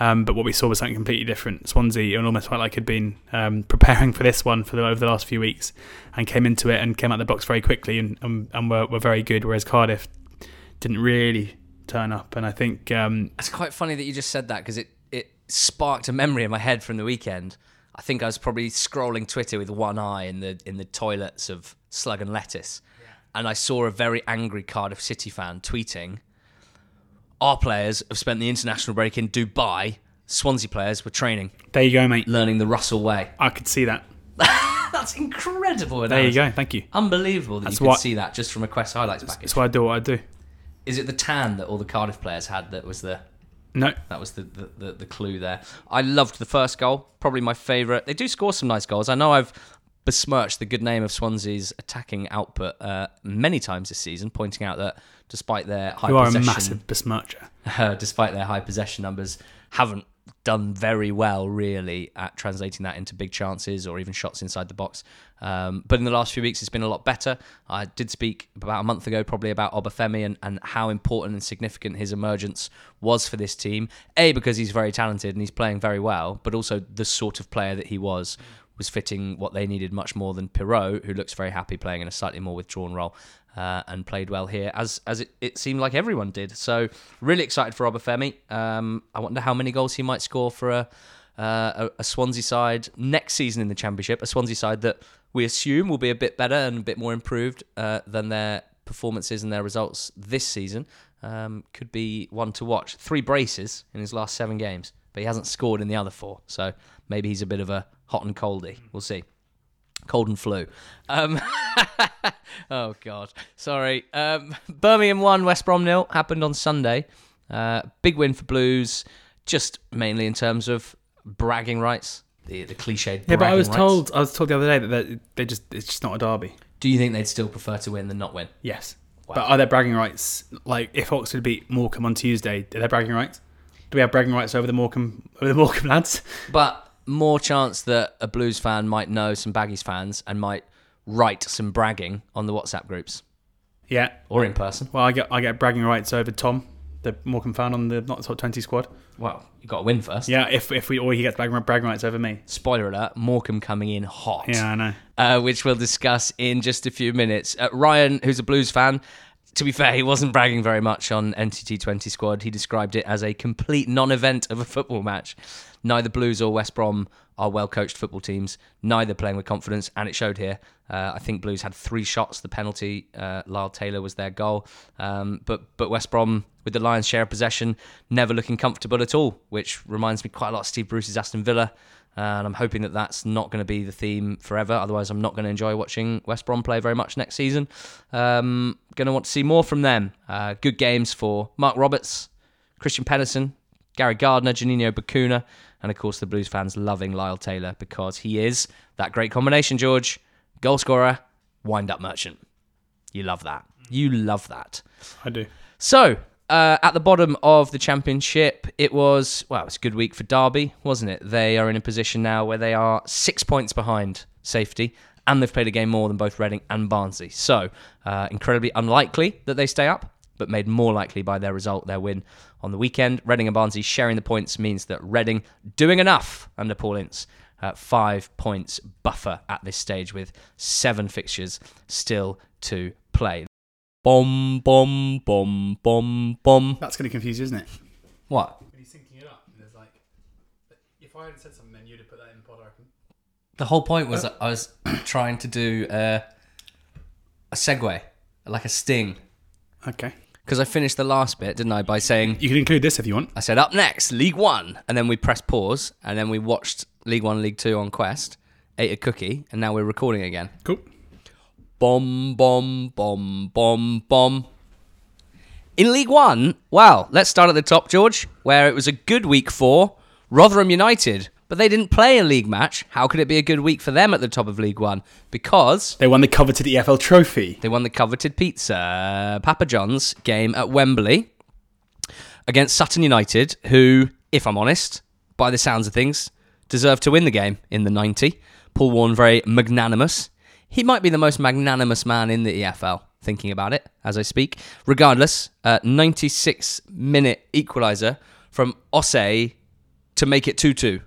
Um, but what we saw was something completely different. Swansea, it almost felt like had been um, preparing for this one for the, over the last few weeks, and came into it and came out the blocks very quickly and and, and were, were very good. Whereas Cardiff didn't really turn up, and I think um, It's quite funny that you just said that because it sparked a memory in my head from the weekend. I think I was probably scrolling Twitter with one eye in the in the toilets of Slug and Lettuce, and I saw a very angry Cardiff City fan tweeting, "Our players have spent the international break in Dubai. Swansea players were training, there you go, mate. learning the Russell way." I could see that. That's incredible. There you go. Thank you. Unbelievable that That's you could see that just from a Quest highlights package. That's why I do what I do. Is it the tan that all the Cardiff players had that was the No, That was the, the, the, the clue there. I loved the first goal, probably my favourite. They do score some nice goals. I know I've besmirched the good name of Swansea's attacking output uh, many times this season, pointing out that despite their high you are a massive besmircher. uh, despite their high possession numbers, haven't done very well really at translating that into big chances or even shots inside the box. Um, but in the last few weeks, it's been a lot better. I did speak about a month ago, probably about Obafemi and, and how important and significant his emergence was for this team. A because he's very talented and he's playing very well, but also the sort of player that he was was fitting what they needed much more than Piroe, who looks very happy playing in a slightly more withdrawn role uh, and played well here, as as it, it seemed like everyone did. So really excited for Obafemi. Um, I wonder how many goals he might score for a, uh, a a Swansea side next season in the Championship. A Swansea side that we assume will be a bit better and a bit more improved uh, than their performances and their results this season. Um, could be one to watch. Three braces in his last seven games, but he hasn't scored in the other four. So maybe he's a bit of a hot and coldy. We'll see. Cold and flu. Um, oh God, sorry. Um, Birmingham one, West Brom nil happened on Sunday. Uh, big win for Blues, just mainly in terms of bragging rights. The the cliched. Yeah, but I was rights. told I was told the other day that they just it's just not a derby. Do you think they'd still prefer to win than not win? Yes. Wow. But are there bragging rights? Like if Oxford beat Morecambe on Tuesday, are there bragging rights? Do we have bragging rights over the Morecambe over the Morecambe lads? But more chance that a Blues fan might know some Baggies fans and might write some bragging on the WhatsApp groups Yeah. or in person. Well, I get I get bragging rights over Tom, the Morecambe fan on the not the top twenty squad. Well, you got to win first. Yeah. If if we or he gets bragging, bragging rights over me. Spoiler alert: Morecambe coming in hot. Yeah, I know. uh, which we'll discuss in just a few minutes. Uh, Ryan, who's a Blues fan, to be fair, he wasn't bragging very much on NTT 20 squad. He described it as a complete non event of a football match. Neither Blues or West Brom are well coached football teams, neither playing with confidence, and it showed here. Uh, I think Blues had three shots. The penalty, uh, Lyle Taylor was their goal. Um, but, but West Brom, with the Lions' share of possession, never looking comfortable at all, which reminds me quite a lot of Steve Bruce's Aston Villa. Uh, and I'm hoping that that's not going to be the theme forever. Otherwise, I'm not going to enjoy watching West Brom play very much next season. Um, going to want to see more from them. Uh, good games for Marc Roberts, Kristian Pedersen, Gary Gardner, Juninho Bacuna, and of course the Blues fans loving Lyle Taylor because he is that great combination, George. Goal scorer, wind up merchant. You love that. You love that. I do. So, uh, at the bottom of the championship, it was, well, it's a good week for Derby, wasn't it? They are in a position now where they are six points behind safety, and they've played a game more than both Reading and Barnsley. So, uh, incredibly unlikely that they stay up, but made more likely by their result, their win on the weekend. Reading and Barnsley sharing the points means that Reading doing enough under Paul Ince. Uh, five points buffer at this stage with seven fixtures still to played. Bom, bom, bom, bom, bom. That's going to confuse you, isn't it? What? When he's syncing it up, and there's like, if I had said something, then you'd have put that in the pod, I reckon. The whole point was that I was trying to do uh, a segue, like a sting. Okay. Because I finished the last bit, didn't I, by saying, You can include this if you want. I said, up next, League One. And then we pressed pause, and then we watched League One, League Two on Quest, ate a cookie, and now we're recording again. Cool. Bomb, bomb, bomb, bomb, bomb. In League One, well, let's start at the top, George, where it was a good week for Rotherham United. But they didn't play a league match. How could it be a good week for them at the top of League One? Because They won the coveted EFL trophy. they won the coveted pizza Papa John's game at Wembley against Sutton United, who, if I'm honest, by the sounds of things, deserved to win the game in the 90. Paul Warne very magnanimous. He might be the most magnanimous man in the EFL, thinking about it as I speak. Regardless, uh, 96 minute equaliser from Osei to make it 2 2.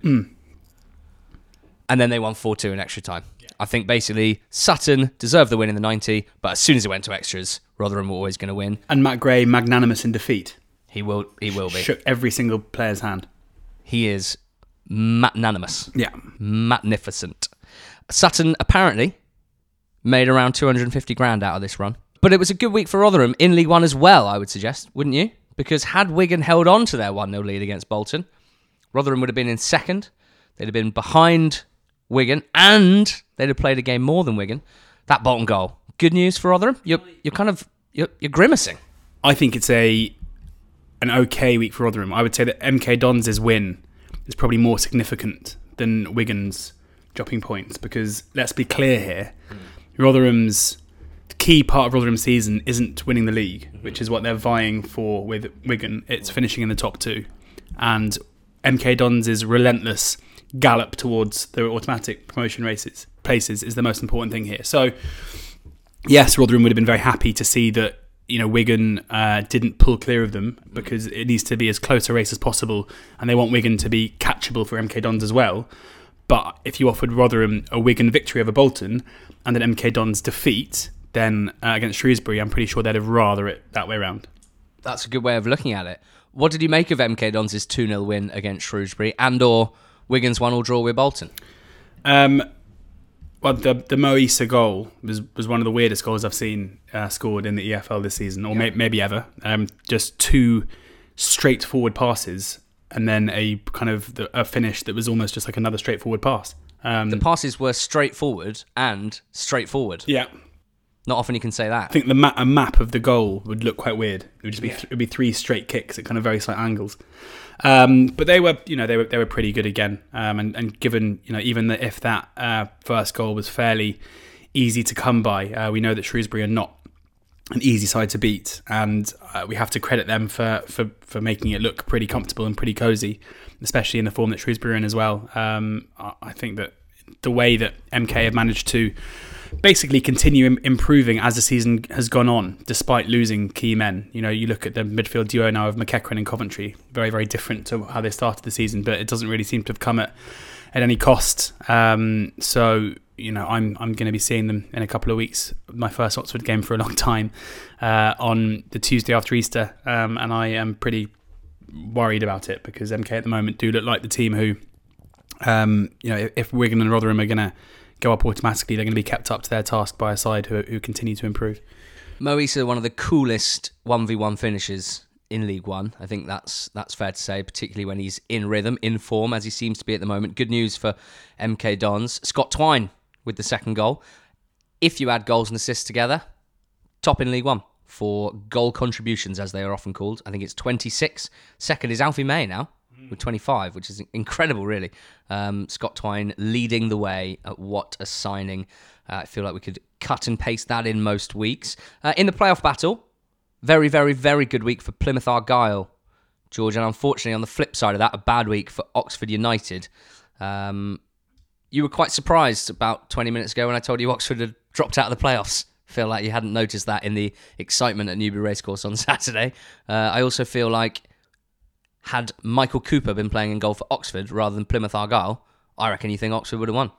And then they won 4 2 in extra time. I think basically Sutton deserved the win in the 90, but as soon as it went to extras, Rotherham were always going to win. And Matt Gray, magnanimous in defeat. He will. He will be. Shook every single player's hand. He is magnanimous, Yeah. magnificent. Sutton apparently made around 250 grand out of this run, but it was a good week for Rotherham in League One as well. I would suggest, wouldn't you? Because had Wigan held on to their 1 0 lead against Bolton, Rotherham would have been in second. They'd have been behind Wigan, and they'd have played a game more than Wigan. That Bolton goal, good news for Rotherham. You're you're kind of you're, you're grimacing. I think it's a an okay week for Rotherham. I would say that MK Dons' win is probably more significant than Wigan's dropping points because let's be clear here, hmm. Rotherham's key part of Rotherham's season isn't winning the league, which is what they're vying for with Wigan. It's finishing in the top two, and MK Dons' relentless gallop towards the automatic promotion races places is the most important thing here. So yes, Rotherham would have been very happy to see that you know Wigan uh, didn't pull clear of them because it needs to be as close a race as possible, and they want Wigan to be catchable for MK Dons as well. But if you offered Rotherham a Wigan victory over Bolton and an MK Dons defeat, then uh, against Shrewsbury, I'm pretty sure they'd have rather it that way around. That's a good way of looking at it. What did you make of MK Dons' 2 0 win against Shrewsbury and or Wigan's 1 0 draw with Bolton? Um, well, the the Mo Eisa goal was was one of the weirdest goals I've seen uh, scored in the EFL this season, or may, maybe ever. Um, just two straightforward passes, and then a kind of the, a finish that was almost just like another straightforward pass. Um, The passes were straightforward and straightforward. yeah, Not often you can say that. I think the ma- a map of the goal would look quite weird. It would just be th- it would be three straight kicks at kind of very slight angles. Um, but they were, you know, they were they were pretty good again. Um, and, and given, you know, even that if that uh, first goal was fairly easy to come by, uh, we know that Shrewsbury are not an easy side to beat, and uh, we have to credit them for, for for making it look pretty comfortable and pretty cozy, especially in the form that Shrewsbury are in as well. Um, I think that the way that MK have managed to basically continue improving as the season has gone on, despite losing key men. You know, you look at the midfield duo now of McEachran and Coventry, very, very different to how they started the season, but it doesn't really seem to have come at, at any cost. Um, so, you know, I'm I'm going to be seeing them in a couple of weeks. My first Oxford game for a long time uh, on the Tuesday after Easter, um, and I am pretty worried about it because MK at the moment do look like the team who, um, you know, if, Wigan and Rotherham are going to go up automatically, they're going to be kept up to their task by a side who, who continue to improve. Mo Eisa, one of the coolest 1v1 finishers in League One. I think that's that's fair to say, particularly when he's in rhythm, in form, as he seems to be at the moment. Good news for MK Dons. Scott Twine with the second goal. If you add goals and assists together, top in League One for goal contributions, as they are often called. I think it's 26. Second is Alfie May now with 25, which is incredible, really. Um, Scott Twine leading the way at what a signing. Uh, I feel like we could cut and paste that in most weeks. Uh, in the playoff battle, very, very, very good week for Plymouth Argyle, George. And unfortunately, on the flip side of that, a bad week for Oxford United. Um, you were quite surprised about 20 minutes ago when I told you Oxford had dropped out of the playoffs. Feel like you hadn't noticed that in the excitement at Newbury Racecourse on Saturday. Uh, I also feel like had Michael Cooper been playing in goal for Oxford rather than Plymouth Argyle, I reckon you think Oxford would have won.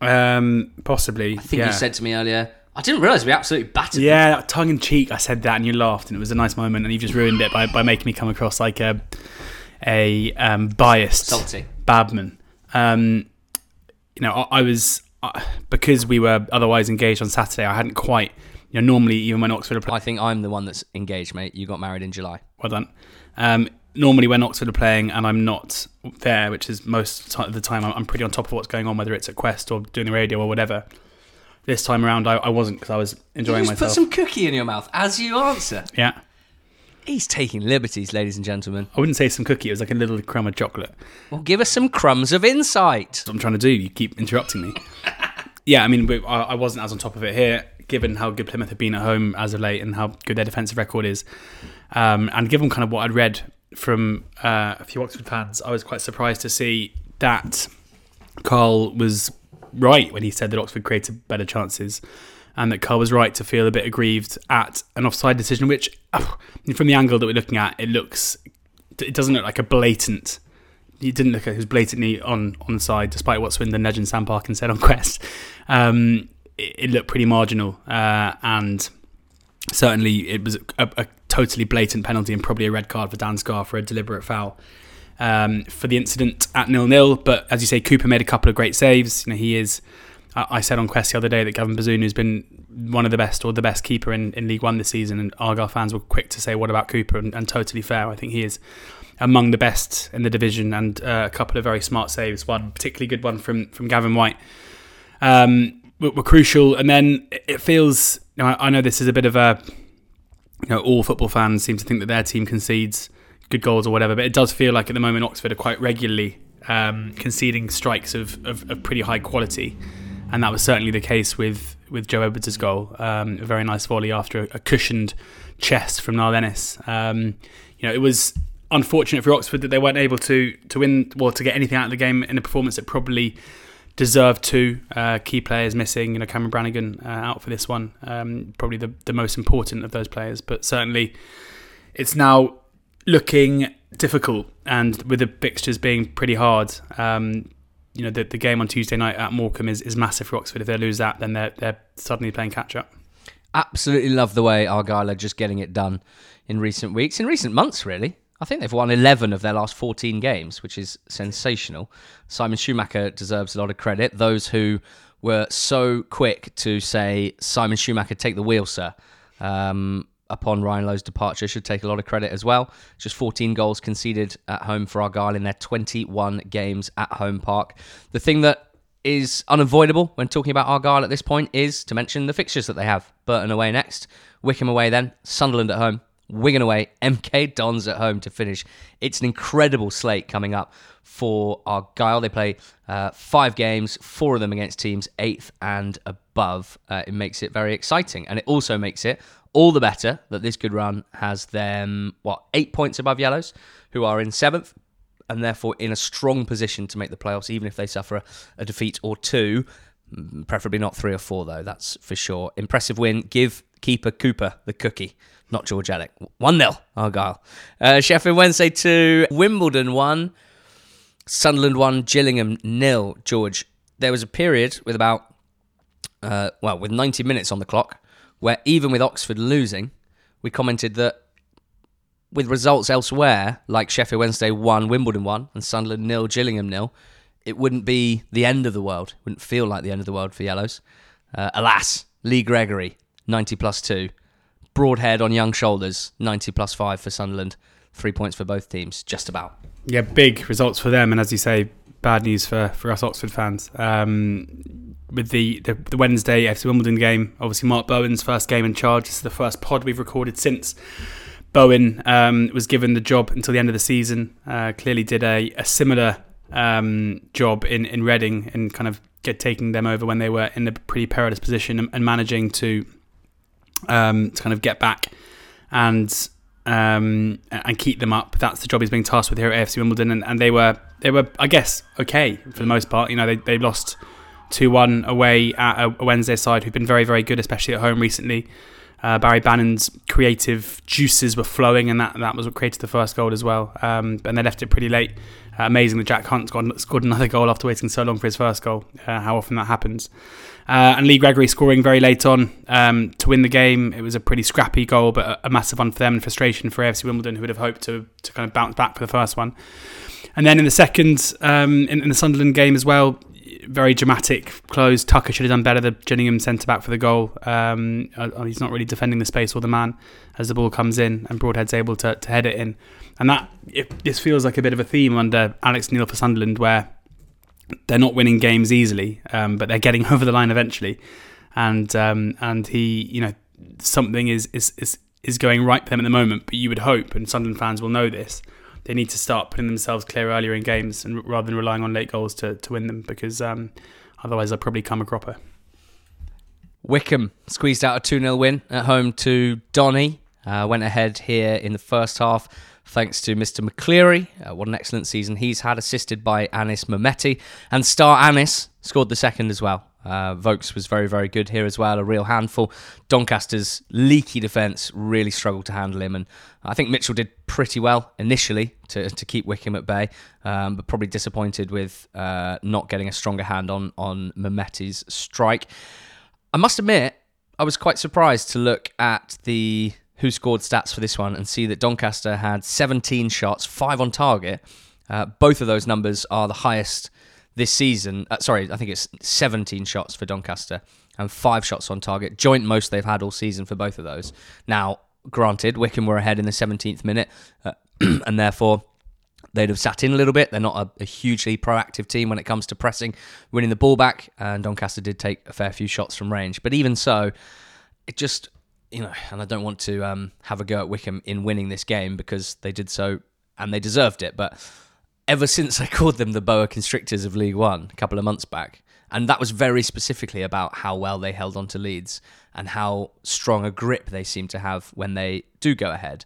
Um, possibly. I think yeah. you said to me earlier, I didn't realise we absolutely battered. them. Yeah, tongue in cheek, I said that, and you laughed, and it was a nice moment, and you just ruined it by, by making me come across like a a um, biased Salty. Babman. Um, you know, I, I was because we were otherwise engaged on Saturday. I hadn't quite. You know, normally even when Oxford are playing, I think I'm the one that's engaged, mate. You got married in July. well done. Um, normally when Oxford are playing and I'm not there, which is most of the time, I'm I'm pretty on top of what's going on, whether it's at Quest or doing the radio or whatever. This time around, I, I wasn't because I was enjoying you just myself. put some cookie in your mouth as you answer. Yeah, He's taking liberties, ladies and gentlemen. I wouldn't say some cookie. It was like a little crumb of chocolate. Well, give us some crumbs of insight. That's what I'm trying to do. You keep interrupting me. yeah, I mean, I, wasn't as on top of it here, given how good Plymouth have been at home as of late and how good their defensive record is. Um, and given kind of what I'd read from uh, a few Oxford fans, I was quite surprised to see that Karl was right when he said that Oxford created better chances. And that Karl was right to feel a bit aggrieved at an offside decision, which, from the angle that we're looking at, it looks, it doesn't look like a blatant it didn't look like it was blatantly on on the side, despite what Swindon legend Sam Parkin said on Quest. Um, it, it looked pretty marginal, uh, and certainly it was a, a totally blatant penalty and probably a red card for Dan Scarr for a deliberate foul um, for the incident at nil nil. But as you say, Cooper made a couple of great saves. You know, he is. I said on Quest the other day that Gavin Bazunu has been one of the best or the best keeper in, in League One this season, and Argyle fans were quick to say, "What about Cooper?" and, and totally fair. I think he is among the best in the division, and uh, a couple of very smart saves. One particularly good one from from Gavin White um, were, were crucial. And then it- it feels. You know, I, I know this is a bit of a. You know, all football fans seem to think that their team concedes good goals or whatever, but it does feel like at the moment Oxford are quite regularly um, conceding strikes of, of, of pretty high quality, and that was certainly the case with with Joe Edwards' goal. Um, a very nice volley after a, a cushioned chest from Niall. Um, you know, it was unfortunate for Oxford that they weren't able to to win or to get anything out of the game in a performance that probably deserved to. Uh, key players missing, you know, Cameron Brannagan uh, out for this one. Um, probably the, the most important of those players, but certainly it's now looking difficult. And with the fixtures being pretty hard, um, you know, the, the game on Tuesday night at Morecambe is, is massive for Oxford. If they lose that, then they're, they're suddenly playing catch up. Absolutely love the way Argyle are just getting it done in recent weeks, in recent months, really. I think they've won 11 of their last 14 games, which is sensational. Simon Schumacher deserves a lot of credit. Those who were so quick to say, Simon Schumacher, take the wheel, sir, um, upon Ryan Lowe's departure should take a lot of credit as well. Just 14 goals conceded at home for Argyle in their 21 games at home park. The thing that is unavoidable when talking about Argyle at this point is to mention the fixtures that they have. Burton away next, Wycombe away then, Sunderland at home, Wigan away, MK Dons at home to finish. It's an incredible slate coming up for Argyle. They play uh, five games, four of them against teams eighth and above. Uh, it makes it very exciting, and it also makes it all the better that this good run has them what eight points above Yellows, who are in seventh and therefore in a strong position to make the playoffs, even if they suffer a, a defeat or two. Mm, Preferably not three or four, though, that's for sure. Impressive win. Give keeper Cooper the cookie, not George Alec. 1 0, Argyle. Uh, Sheffield Wednesday 2, Wimbledon 1, Sunderland 1, Gillingham nil. George, there was a period with about, uh, well, with 90 minutes on the clock, where even with Oxford losing, we commented that with results elsewhere, like Sheffield Wednesday 1, Wimbledon 1, and Sunderland nil, Gillingham nil, it wouldn't be the end of the world. It wouldn't feel like the end of the world for Yellows. Uh, alas, Lee Gregory, 90 plus 2. Broadhead on young shoulders, 90 plus 5 for Sunderland. Three points for both teams, just about. Yeah, big results for them, and as you say, bad news for, for us Oxford fans. Um, with the, the the Wednesday FC Wimbledon game, obviously Mark Bowen's first game in charge. This is the first pod we've recorded since Bowen um, was given the job until the end of the season. Uh, clearly, did a, a similar um, job in in Reading and kind of get taking them over when they were in a pretty perilous position and, and managing to um, to kind of get back and um, and keep them up. That's the job he's being tasked with here at AFC Wimbledon, and, and they were they were I guess okay for the most part. You know they they lost two one away at a, a Wednesday side who've been very very good, especially at home recently. Uh, Barry Bannan's creative juices were flowing, and that, that was what created the first goal as well. Um, and they left it pretty late Uh, amazing that Jack Hunt scored, scored another goal after waiting so long for his first goal. Uh, how often that happens. Uh, and Lee Gregory scoring very late on um, to win the game. It was a pretty scrappy goal, but a, massive one for them and frustration for AFC Wimbledon, who would have hoped to, to kind of bounce back for the first one. And then in the second, um, in, in the Sunderland game as well, very dramatic close. Tucker should have done better. The Gillingham centre back for the goal. Um, uh, he's not really defending the space or the man as the ball comes in, and Broadhead's able to, to head it in. And that it, this feels like a bit of a theme under Alex Neil for Sunderland, where they're not winning games easily, um, but they're getting over the line eventually. And um, and he, you know, something is, is is is going right for them at the moment. But you would hope, and Sunderland fans will know this, they need to start putting themselves clear earlier in games and rather than relying on late goals to, to win them because um, otherwise they'll probably come a cropper. Wycombe squeezed out a 2 0 win at home to Donny. Uh, went ahead here in the first half thanks to Mr. McCleary. Uh, what an excellent season he's had, assisted by Anis Mehmeti. And star Anis scored the second as well. Uh, Vokes was very, very good here as well, a real handful. Doncaster's leaky defence really struggled to handle him, and I think Mitchell did pretty well initially to, to keep Wycombe at bay, um, but probably disappointed with uh, not getting a stronger hand on, on Mehmeti's strike. I must admit, I was quite surprised to look at the WhoScored stats for this one and see that Doncaster had 17 shots, five on target. Uh, both of those numbers are the highest this season. Uh, sorry, I think it's 17 shots for Doncaster and five shots on target. Joint most they've had all season for both of those. Now, granted, Wycombe were ahead in the 17th minute, uh, and therefore they'd have sat in a little bit. They're not a, a, hugely proactive team when it comes to pressing, winning the ball back, and Doncaster did take a fair few shots from range. But even so, it just, you know, and I don't want to um, have a go at Wycombe in winning this game because they did so and they deserved it. But ever since I called them the boa constrictors of League One a couple of months back. And that was very specifically about how well they held on to leads and how strong a grip they seem to have when they do go ahead,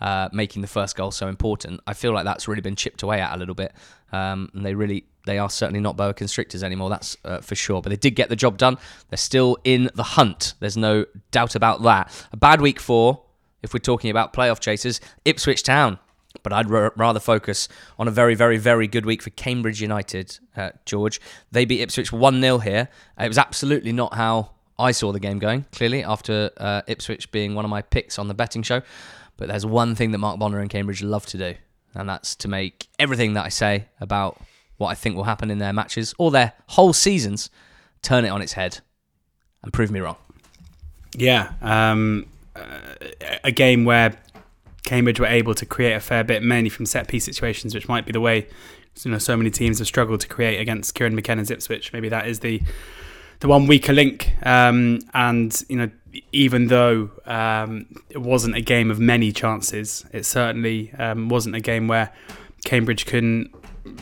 uh, making the first goal so important. I feel like that's really been chipped away at a little bit. Um, and they really, they are certainly not boa constrictors anymore, that's uh, for sure. But they did get the job done. They're still in the hunt. There's no doubt about that. A bad week four, if we're talking about playoff chasers, Ipswich Town but I'd r- rather focus on a very, very, very good week for Cambridge United, uh, George. They beat Ipswich 1 0 here. Uh, it was absolutely not how I saw the game going, clearly, after uh, Ipswich being one of my picks on the betting show. But there's one thing that Mark Bonner and Cambridge love to do, and that's to make everything that I say about what I think will happen in their matches or their whole seasons turn it on its head and prove me wrong. Yeah. Um, uh, a game where Cambridge were able to create a fair bit, mainly from set piece situations, which might be the way you know so many teams have struggled to create against Kieran McKenna's Ipswich. Maybe that is the the one weaker link. Um, and you know, even though um, it wasn't a game of many chances, it certainly um, wasn't a game where Cambridge can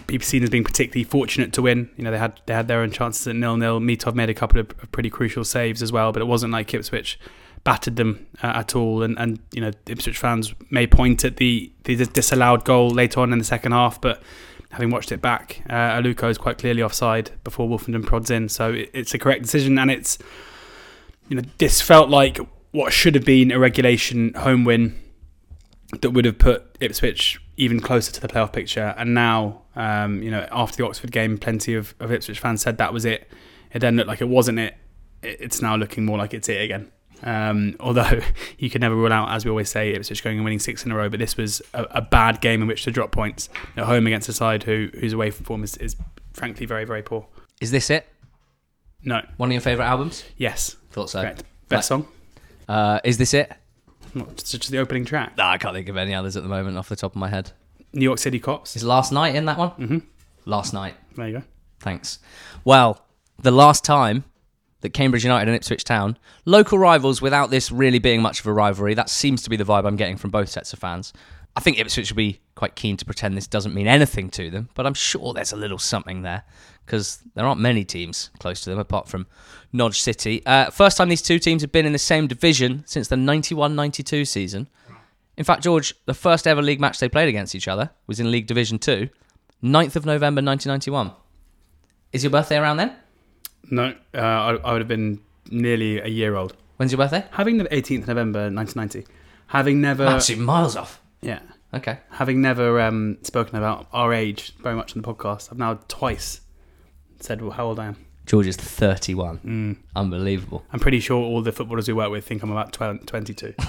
be seen as being particularly fortunate to win. You know, they had they had their own chances at nil nil. Mitov made a couple of pretty crucial saves as well, but it wasn't like Ipswich battered them uh, at all. And, and you know, Ipswich fans may point at the, the disallowed goal later on in the second half, but having watched it back, uh, Aluko is quite clearly offside before Woolfenden prods in. So it, it's a correct decision, and it's you know this felt like what should have been a regulation home win that would have put Ipswich even closer to the playoff picture. And now, um, you know, after the Oxford game, plenty of, of Ipswich fans said that was it. It then looked like it wasn't it. It's now looking more like it's it again. Um, although you can never rule out, as we always say, Ipswich going and winning six in a row. But this was a, a bad game in which to drop points at home against a side who whose away form is, is frankly very very poor. Is this it? No. One of your favourite albums? Yes. Thought so. Correct. Best song? Uh, is this it? Not just the opening track. I can't think of any others at the moment off the top of my head. New York City Cops. Is Last Night in that one? Mm-hmm. Last Night. There you go. Thanks. Well, the last time that Cambridge United and Ipswich Town, local rivals without this really being much of a rivalry, that seems to be the vibe I'm getting from both sets of fans. I think Ipswich will be quite keen to pretend this doesn't mean anything to them, but I'm sure there's a little something there because there aren't many teams close to them apart from Nodge City. Uh, first time these two teams have been in the same division since the 91 92 season. In fact, George, the first ever league match they played against each other was in League Division 2, 9th of November 1991. Is your birthday around then? No, uh, I, I would have been nearly a year old. When's your birthday? Having the 18th November 1990. Having never. Absolutely miles off. Yeah. Okay. Having never um, spoken about our age very much on the podcast, I've now twice said well, how old I am. George is 31. Mm. Unbelievable. I'm pretty sure all the footballers we work with think I'm about 12, 22.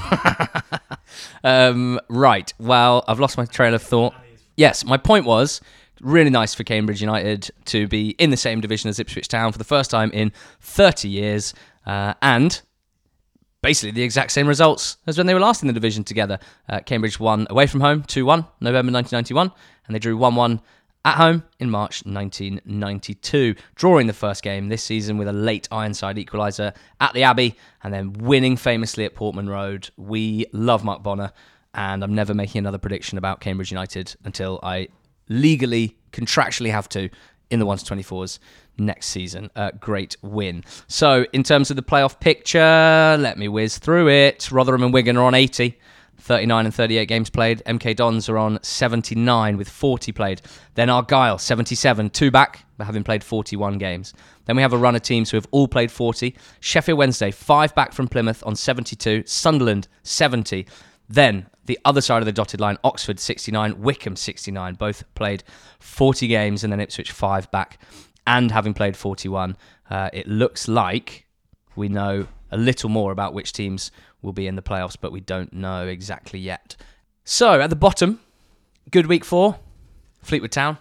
Um, right. Well, I've lost my trail of thought. Yes, my point was really nice for Cambridge United to be in the same division as Ipswich Town for the first time in 30 years, uh, and basically the exact same results as when they were last in the division together. Uh, Cambridge won away from home 2 1 November 1991, and they drew 1 1 at home in March 1992, drawing the first game this season with a late Ironside equaliser at the Abbey and then winning famously at Portman Road. We love Mark Bonner, and I'm never making another prediction about Cambridge United until I legally, contractually have to in the 1 to 24s next season. A great win. So, in terms of the playoff picture, let me whiz through it. Rotherham and Wigan are on 80. 39 and 38 games played. MK Dons are on 79 with 40 played. Then Argyle, 77, two back, but having played 41 games. Then we have a run of teams who have all played 40. Sheffield Wednesday, five back from Plymouth on 72. Sunderland, 70. Then the other side of the dotted line, Oxford, 69. Wycombe, 69. Both played 40 games, and then Ipswich, five back. And having played 41, uh, it looks like we know a little more about which teams will be in the playoffs, but we don't know exactly yet. So at the bottom, good week four, Fleetwood Town,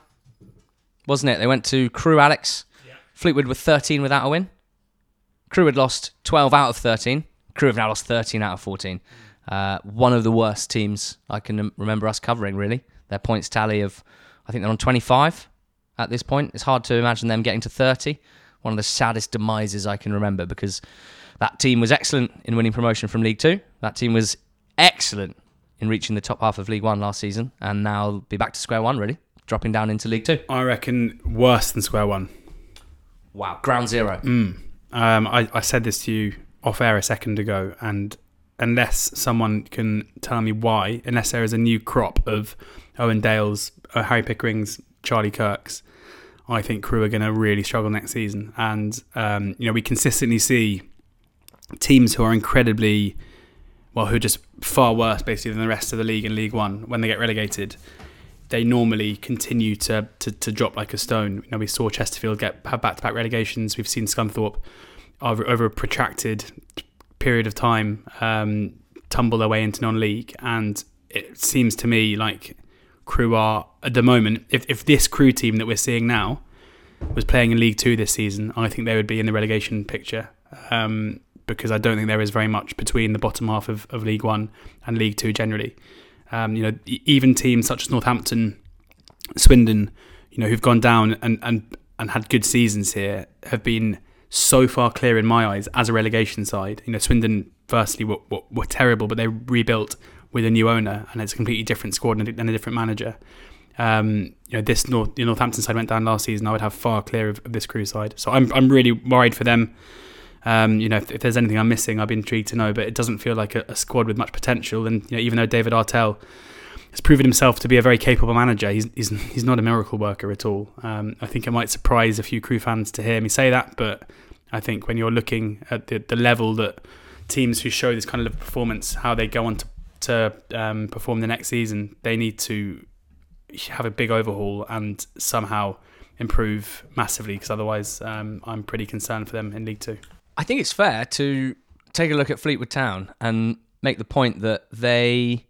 wasn't it? They went to Crewe Alex. Fleetwood were 13 without a win. Crewe had lost 12 out of 13. Crewe have now lost 13 out of 14. Uh, one of the worst teams I can remember us covering, really. Their points tally of, I think they're on 25 at this point. It's hard to imagine them getting to 30. One of the saddest demises I can remember because that team was excellent in winning promotion from League Two. That team was excellent in reaching the top half of League One last season, and now be back to square one, really, dropping down into League Two. I reckon worse than square one. Wow, ground zero. Mm. Um, I, I said this to you off air a second ago, and unless someone can tell me why, unless there is a new crop of Owen Dale, uh, Harry Pickerings, Charlie Kirks, I think Crewe are going to really struggle next season. And um, you know, we consistently see teams who are incredibly well, who are just far worse basically than the rest of the league in League One when they get relegated. They normally continue to, to, to drop like a stone. You know, we saw Chesterfield get have back to back relegations. We've seen Scunthorpe over, over a protracted period of time um, tumble their way into non-league, and it seems to me like Crewe are at the moment. If if this Crewe team that we're seeing now was playing in League Two this season, I think they would be in the relegation picture. Um, because I don't think there is very much between the bottom half of, of League One and League Two generally. Um, you know, even teams such as Northampton, Swindon, you know, who've gone down and, and, and had good seasons here, have been so far clear in my eyes as a relegation side. You know, Swindon firstly were, were, were terrible, but they rebuilt with a new owner and it's a completely different squad and a, and a different manager. Um, you know, this North, Northampton side went down last season. I would have far clear of, of this Crewe side, so I'm I'm really worried for them. Um, you know, if, if, there's anything I'm missing, I'd be intrigued to know. But it doesn't feel like a, a squad with much potential. And you know, even though David Artell has proven himself to be a very capable manager, he's he's, he's not a miracle worker at all. Um, I think it might surprise a few Crewe fans to hear me say that, but I think when you're looking at the, the level that teams who show this kind of performance, how they go on to, to um, perform the next season, they need to have a big overhaul and somehow improve massively because otherwise um, I'm pretty concerned for them in League Two. I think it's fair to take a look at Fleetwood Town and make the point that they,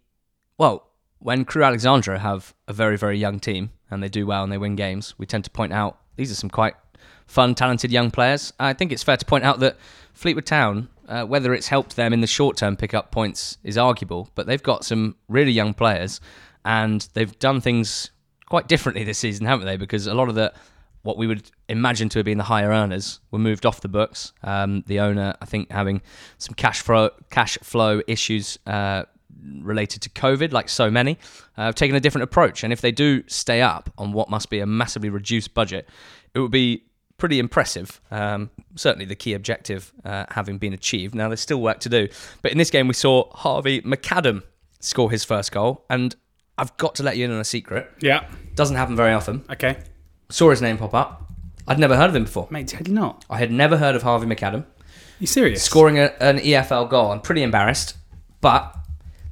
well, when Crewe Alexandra have a very, very young team and they do well and they win games, we tend to point out these are some quite fun, talented young players. I think it's fair to point out that Fleetwood Town, uh, whether it's helped them in the short term pick up points is arguable, but they've got some really young players and they've done things quite differently this season, haven't they? Because a lot of the what we would imagine to have been the higher earners were moved off the books. Um, the owner, I think, having some cash flow cash flow issues uh, related to COVID, like so many, uh, have taken a different approach. And if they do stay up on what must be a massively reduced budget, it would be pretty impressive. Um, certainly, the key objective uh, having been achieved. Now, there's still work to do. But in this game, we saw Harvey Macadam score his first goal, and I've got to let you in on a secret. Yeah. Doesn't happen very often. Okay. Saw his name pop up. I'd never heard of him before. Mate, had you not? I had never heard of Harvey Macadam You serious? scoring a, an EFL goal. I'm pretty embarrassed, but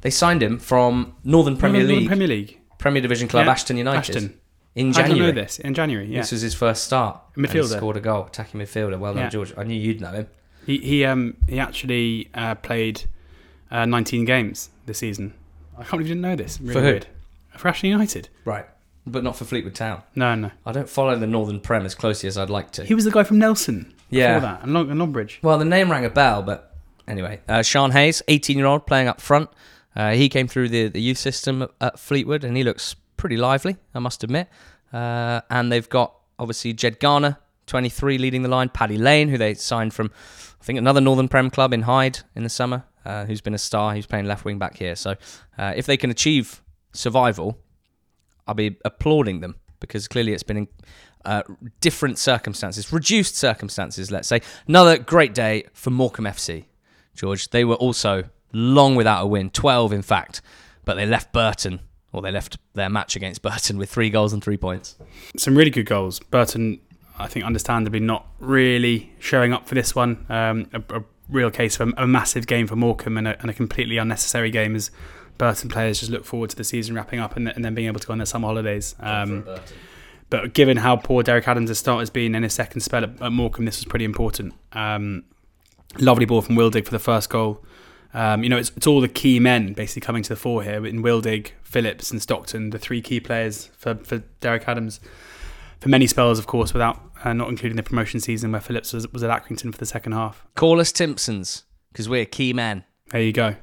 They signed him from Northern Premier Northern League, Premier League. Premier Division club Yeah, Ashton United Ashton. in I didn't January. know this in January. Yeah, This was his first start. he Midfielder. scored a goal, attacking midfielder. Well done, Yeah. George. I knew you'd know him. he he um he actually uh, played uh, 19 games this season. I can't believe you didn't know this. Really For who? weird. For Ashton United. Right. But not for Fleetwood Town. No, no. I don't follow the Northern Prem as closely as I'd like to. He was the guy from Nelson. Yeah. Before that, and, Long- and Longbridge. Well, the name rang a bell, but anyway, uh, Sean Hayes, 18 year old, playing up front. Uh, he came through the, the youth system at- at Fleetwood, and he looks pretty lively, I must admit. Uh, and they've got obviously Ged Garner, 23, leading the line. Paddy Lane, who they signed from, I think, another Northern Prem club in Hyde in the summer, uh, who's been a star. He's playing left wing back here. So uh, if they can achieve survival, I'll be applauding them because clearly it's been in uh, different circumstances, reduced circumstances, let's say. Another great day for Morecambe FC, George. They were also long without a win, 12 in fact, but they left Burton, or they left their match against Burton with three goals and three points. Some really good goals. Burton, I think, understandably not really showing up for this one. Um, a, a real case of a, a massive game for Morecambe and a, and a completely unnecessary game as Burton players just look forward to the season wrapping up and, and then being able to go on their summer holidays. Um, but given how poor Derek Adams' start has been in his second spell at, at Morecambe, this was pretty important. Um, lovely ball from Wildig for the first goal. Um, you know, it's, it's all the key men basically coming to the fore here in Wildig, Phillips, and Stockton, the three key players for, for Derek Adams. For many spells, of course, without uh, not including the promotion season where Phillips was, was at Accrington for the second half. Call us Timpsons because we're key men. There you go,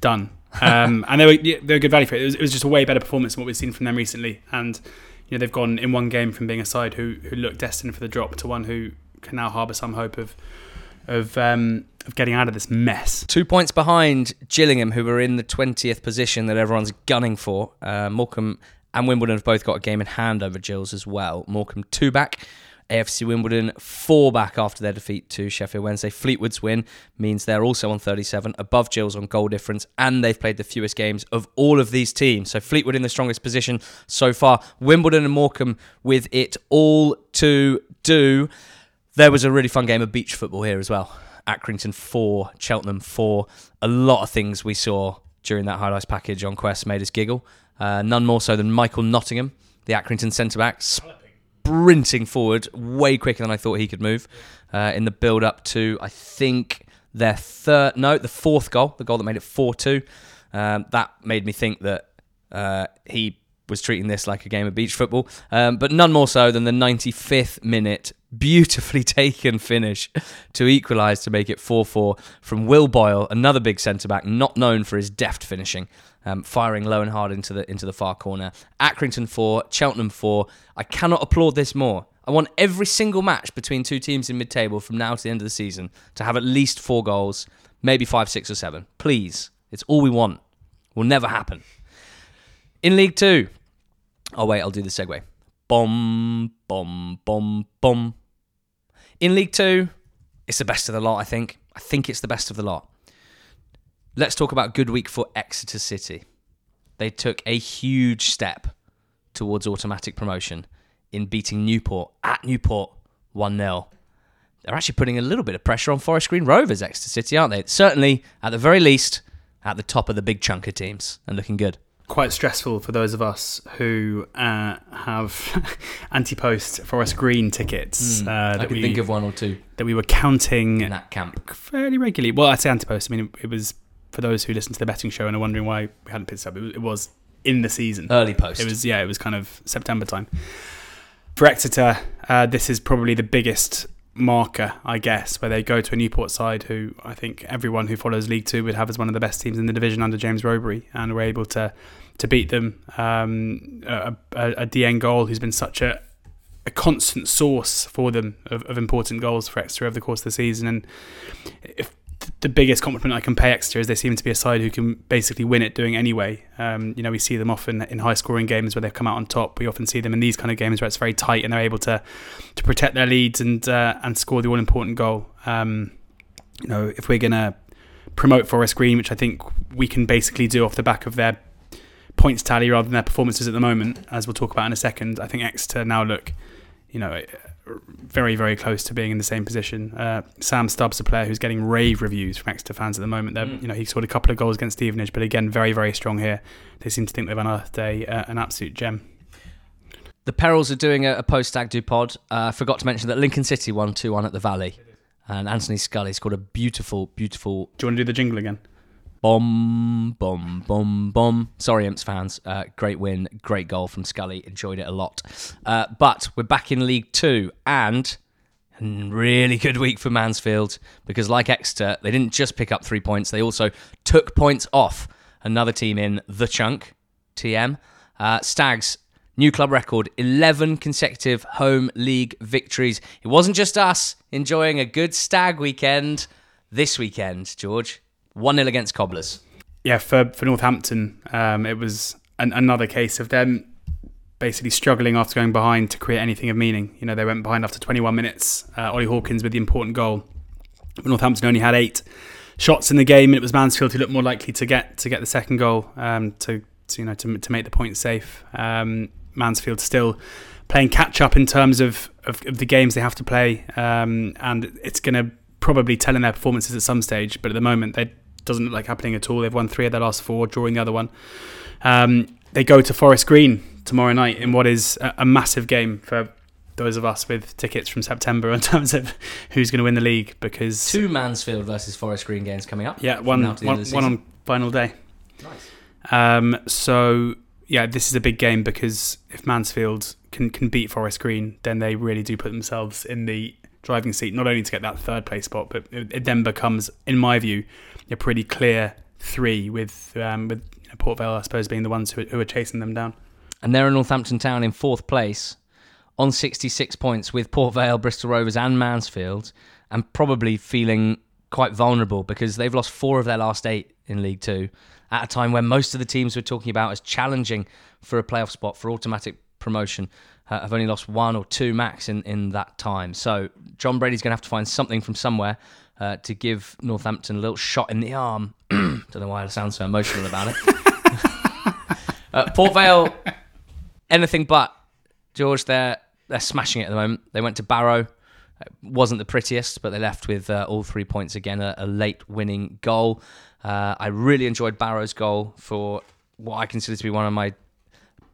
done. Um, and they were they were good value for it. It was, it was just a way better performance than what we've seen from them recently. And you know they've gone in one game from being a side who who looked destined for the drop to one who can now harbour some hope of of um, of getting out of this mess. Two points behind Gillingham, who were in the 20th position that everyone's gunning for. Uh, Morecambe and Wimbledon have both got a game in hand over Gills as well. Morecambe two back. AFC Wimbledon four back after their defeat to Sheffield Wednesday. Fleetwood's win means they're also on 37, above Gills on goal difference, and they've played the fewest games of all of these teams. So Fleetwood in the strongest position so far. Wimbledon and Morecambe with it all to do. There was a really fun game of beach football here as well. Accrington 4, Cheltenham 4. A lot of things we saw during that highlights package on Quest made us giggle. Uh, none more so than Michael Nottingham, the Accrington centre back, sprinting forward way quicker than I thought he could move uh, in the build up to, I think, their third, no, the fourth goal, the goal that made it 4 2. Um, that made me think that uh, he was treating this like a game of beach football, um, but none more so than the 95th minute beautifully taken finish to equalise to make it 4 4 from Will Boyle, another big centre back, not known for his deft finishing. Um, firing low and hard into the into the far corner. Accrington four, Cheltenham four. I cannot applaud this more. I want every single match between two teams in mid-table from now to the end of the season to have at least four goals, maybe five, six, or seven. Please, it's all we want. Will never happen. In League Two, oh wait, I'll do the segue. Bom, bom, bom, bom. In League Two, it's the best of the lot. I think. I think it's the best of the lot. Let's talk about good week for Exeter City. They took a huge step towards automatic promotion in beating Newport at Newport 1 0. They're actually putting a little bit of pressure on Forest Green Rovers, Exeter City, aren't they? Certainly, at the very least, at the top of the big chunk of teams and looking good. Quite stressful for those of us who uh, have anti-post Forest Green tickets uh, Hmm. I can we think of one or two that we were counting in that camp. fairly regularly. Well, I'd say anti-post. I mean, it, it was for those who listened to the betting show and are wondering why we hadn't picked this up. It was, it was in the season. Early post. It was yeah, it was kind of September time. For Exeter, uh, this is probably the biggest marker, I guess, where they go to a Newport side who I think everyone who follows League Two would have as one of the best teams in the division under James Rowberry, and were able to to beat them. Um, a, a, Dieng goal who's been such a a constant source for them of, of important goals for Exeter over the course of the season, and if the biggest compliment I can pay Exeter is they seem to be a side who can basically win it doing anyway. Um, you know, we see them often in high scoring games where they've come out on top. We often see them in these kind of games where it's very tight and they're able to to protect their leads and uh, and score the all important goal. Um, you know, if we're gonna promote Forest Green, which I think we can basically do off the back of their points tally rather than their performances at the moment, as we'll talk about in a second, I think Exeter now look you know, very, very close to being in the same position. Uh, Sam Stubbs, a player who's getting rave reviews from Exeter fans at the moment. Mm. You know, he scored a couple of goals against Stevenage, but again, very, very strong here. They seem to think they've unearthed a uh, an absolute gem. The Perils are doing a, a post Stag Do pod. Uh, I forgot to mention that Lincoln City won 2 1 at the Valley. And Anthony Scully scored a beautiful, beautiful. Do you want to do the jingle again? Bomb, bomb, bomb, bomb. Sorry, Imps fans. Uh, great win, great goal from Scully. Enjoyed it a lot. Uh, but we're back in League Two and really good week for Mansfield because, like Exeter, they didn't just pick up three points, they also took points off another team in the chunk, TM. Uh, Stags, new club record, 11 consecutive home league victories. It wasn't just us enjoying a good Stag weekend this weekend, George. 1 0 against Cobblers. Yeah, for, for Northampton, um, it was an, another case of them basically struggling after going behind to create anything of meaning. You know, they went behind after 21 minutes. Uh, Ollie Hawkins with the important goal. But Northampton only had eight shots in the game, and it was Mansfield who looked more likely to get to get the second goal um, to, to, you know to, to make the point safe. Um, Mansfield still playing catch up in terms of, of, of, the games they have to play, um, and it's going to probably tell in their performances at some stage. But at the moment, they doesn't look like happening at all. They've won three of their last four, drawing the other one. Um, they go to Forest Green tomorrow night in what is a, a, massive game for those of us with tickets from September in terms of who's going to win the league. Because two Mansfield versus Forest Green games coming up. Yeah, one one, one on final day. Nice. Um, so yeah, this is a big game because if Mansfield can can beat Forest Green, then they really do put themselves in the driving seat, not only to get that third place spot, but it, it then becomes, in my view, a pretty clear three with um, with Port Vale, I suppose, being the ones who, who are chasing them down. And they're in Northampton Town in fourth place on 66 points with Port Vale, Bristol Rovers, and Mansfield, and probably feeling quite vulnerable because they've lost four of their last eight in League Two at a time when most of the teams we're talking about as challenging for a playoff spot for automatic promotion uh, have only lost one or two max in, in that time. So Jon Brady's going to have to find something from somewhere uh, to give Northampton a little shot in the arm. Don't know why I sound so emotional about it. uh, Port Vale, anything but. George, they're they're smashing it at the moment. They went to Barrow. It wasn't the prettiest, but they left with uh, all three points again. A, a late winning goal. Uh, I really enjoyed Barrow's goal for what I consider to be one of my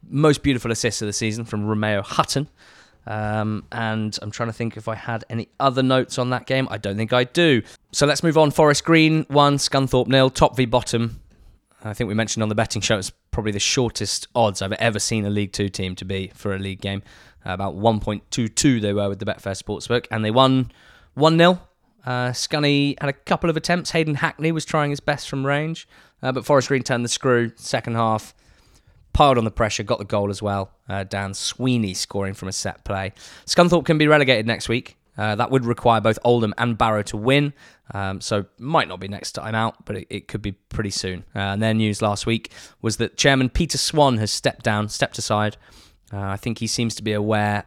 most beautiful assists of the season from Remeao Hutton. Um, and I'm trying to think if I had any other notes on that game. I don't think I do. So let's move on. Forest Green 1, Scunthorpe nil, top v bottom. I think we mentioned on the betting show it's probably the shortest odds I've ever seen a League Two team to be for a league game. Uh, about 1.22 they were with the Betfair Sportsbook, and they won 1 0. Uh, Scunny had a couple of attempts. Hayden Hackney was trying his best from range, uh, but Forest Green turned the screw. Second half, piled on the pressure, got the goal as well. Uh, Dan Sweeney scoring from a set play. Scunthorpe can be relegated next week. Uh, that would require both Oldham and Barrow to win, um, so might not be next time out, but it, it could be pretty soon. Uh, and their news last week was that Chairman Peter Swan has stepped down, stepped aside. Uh, I think he seems to be aware,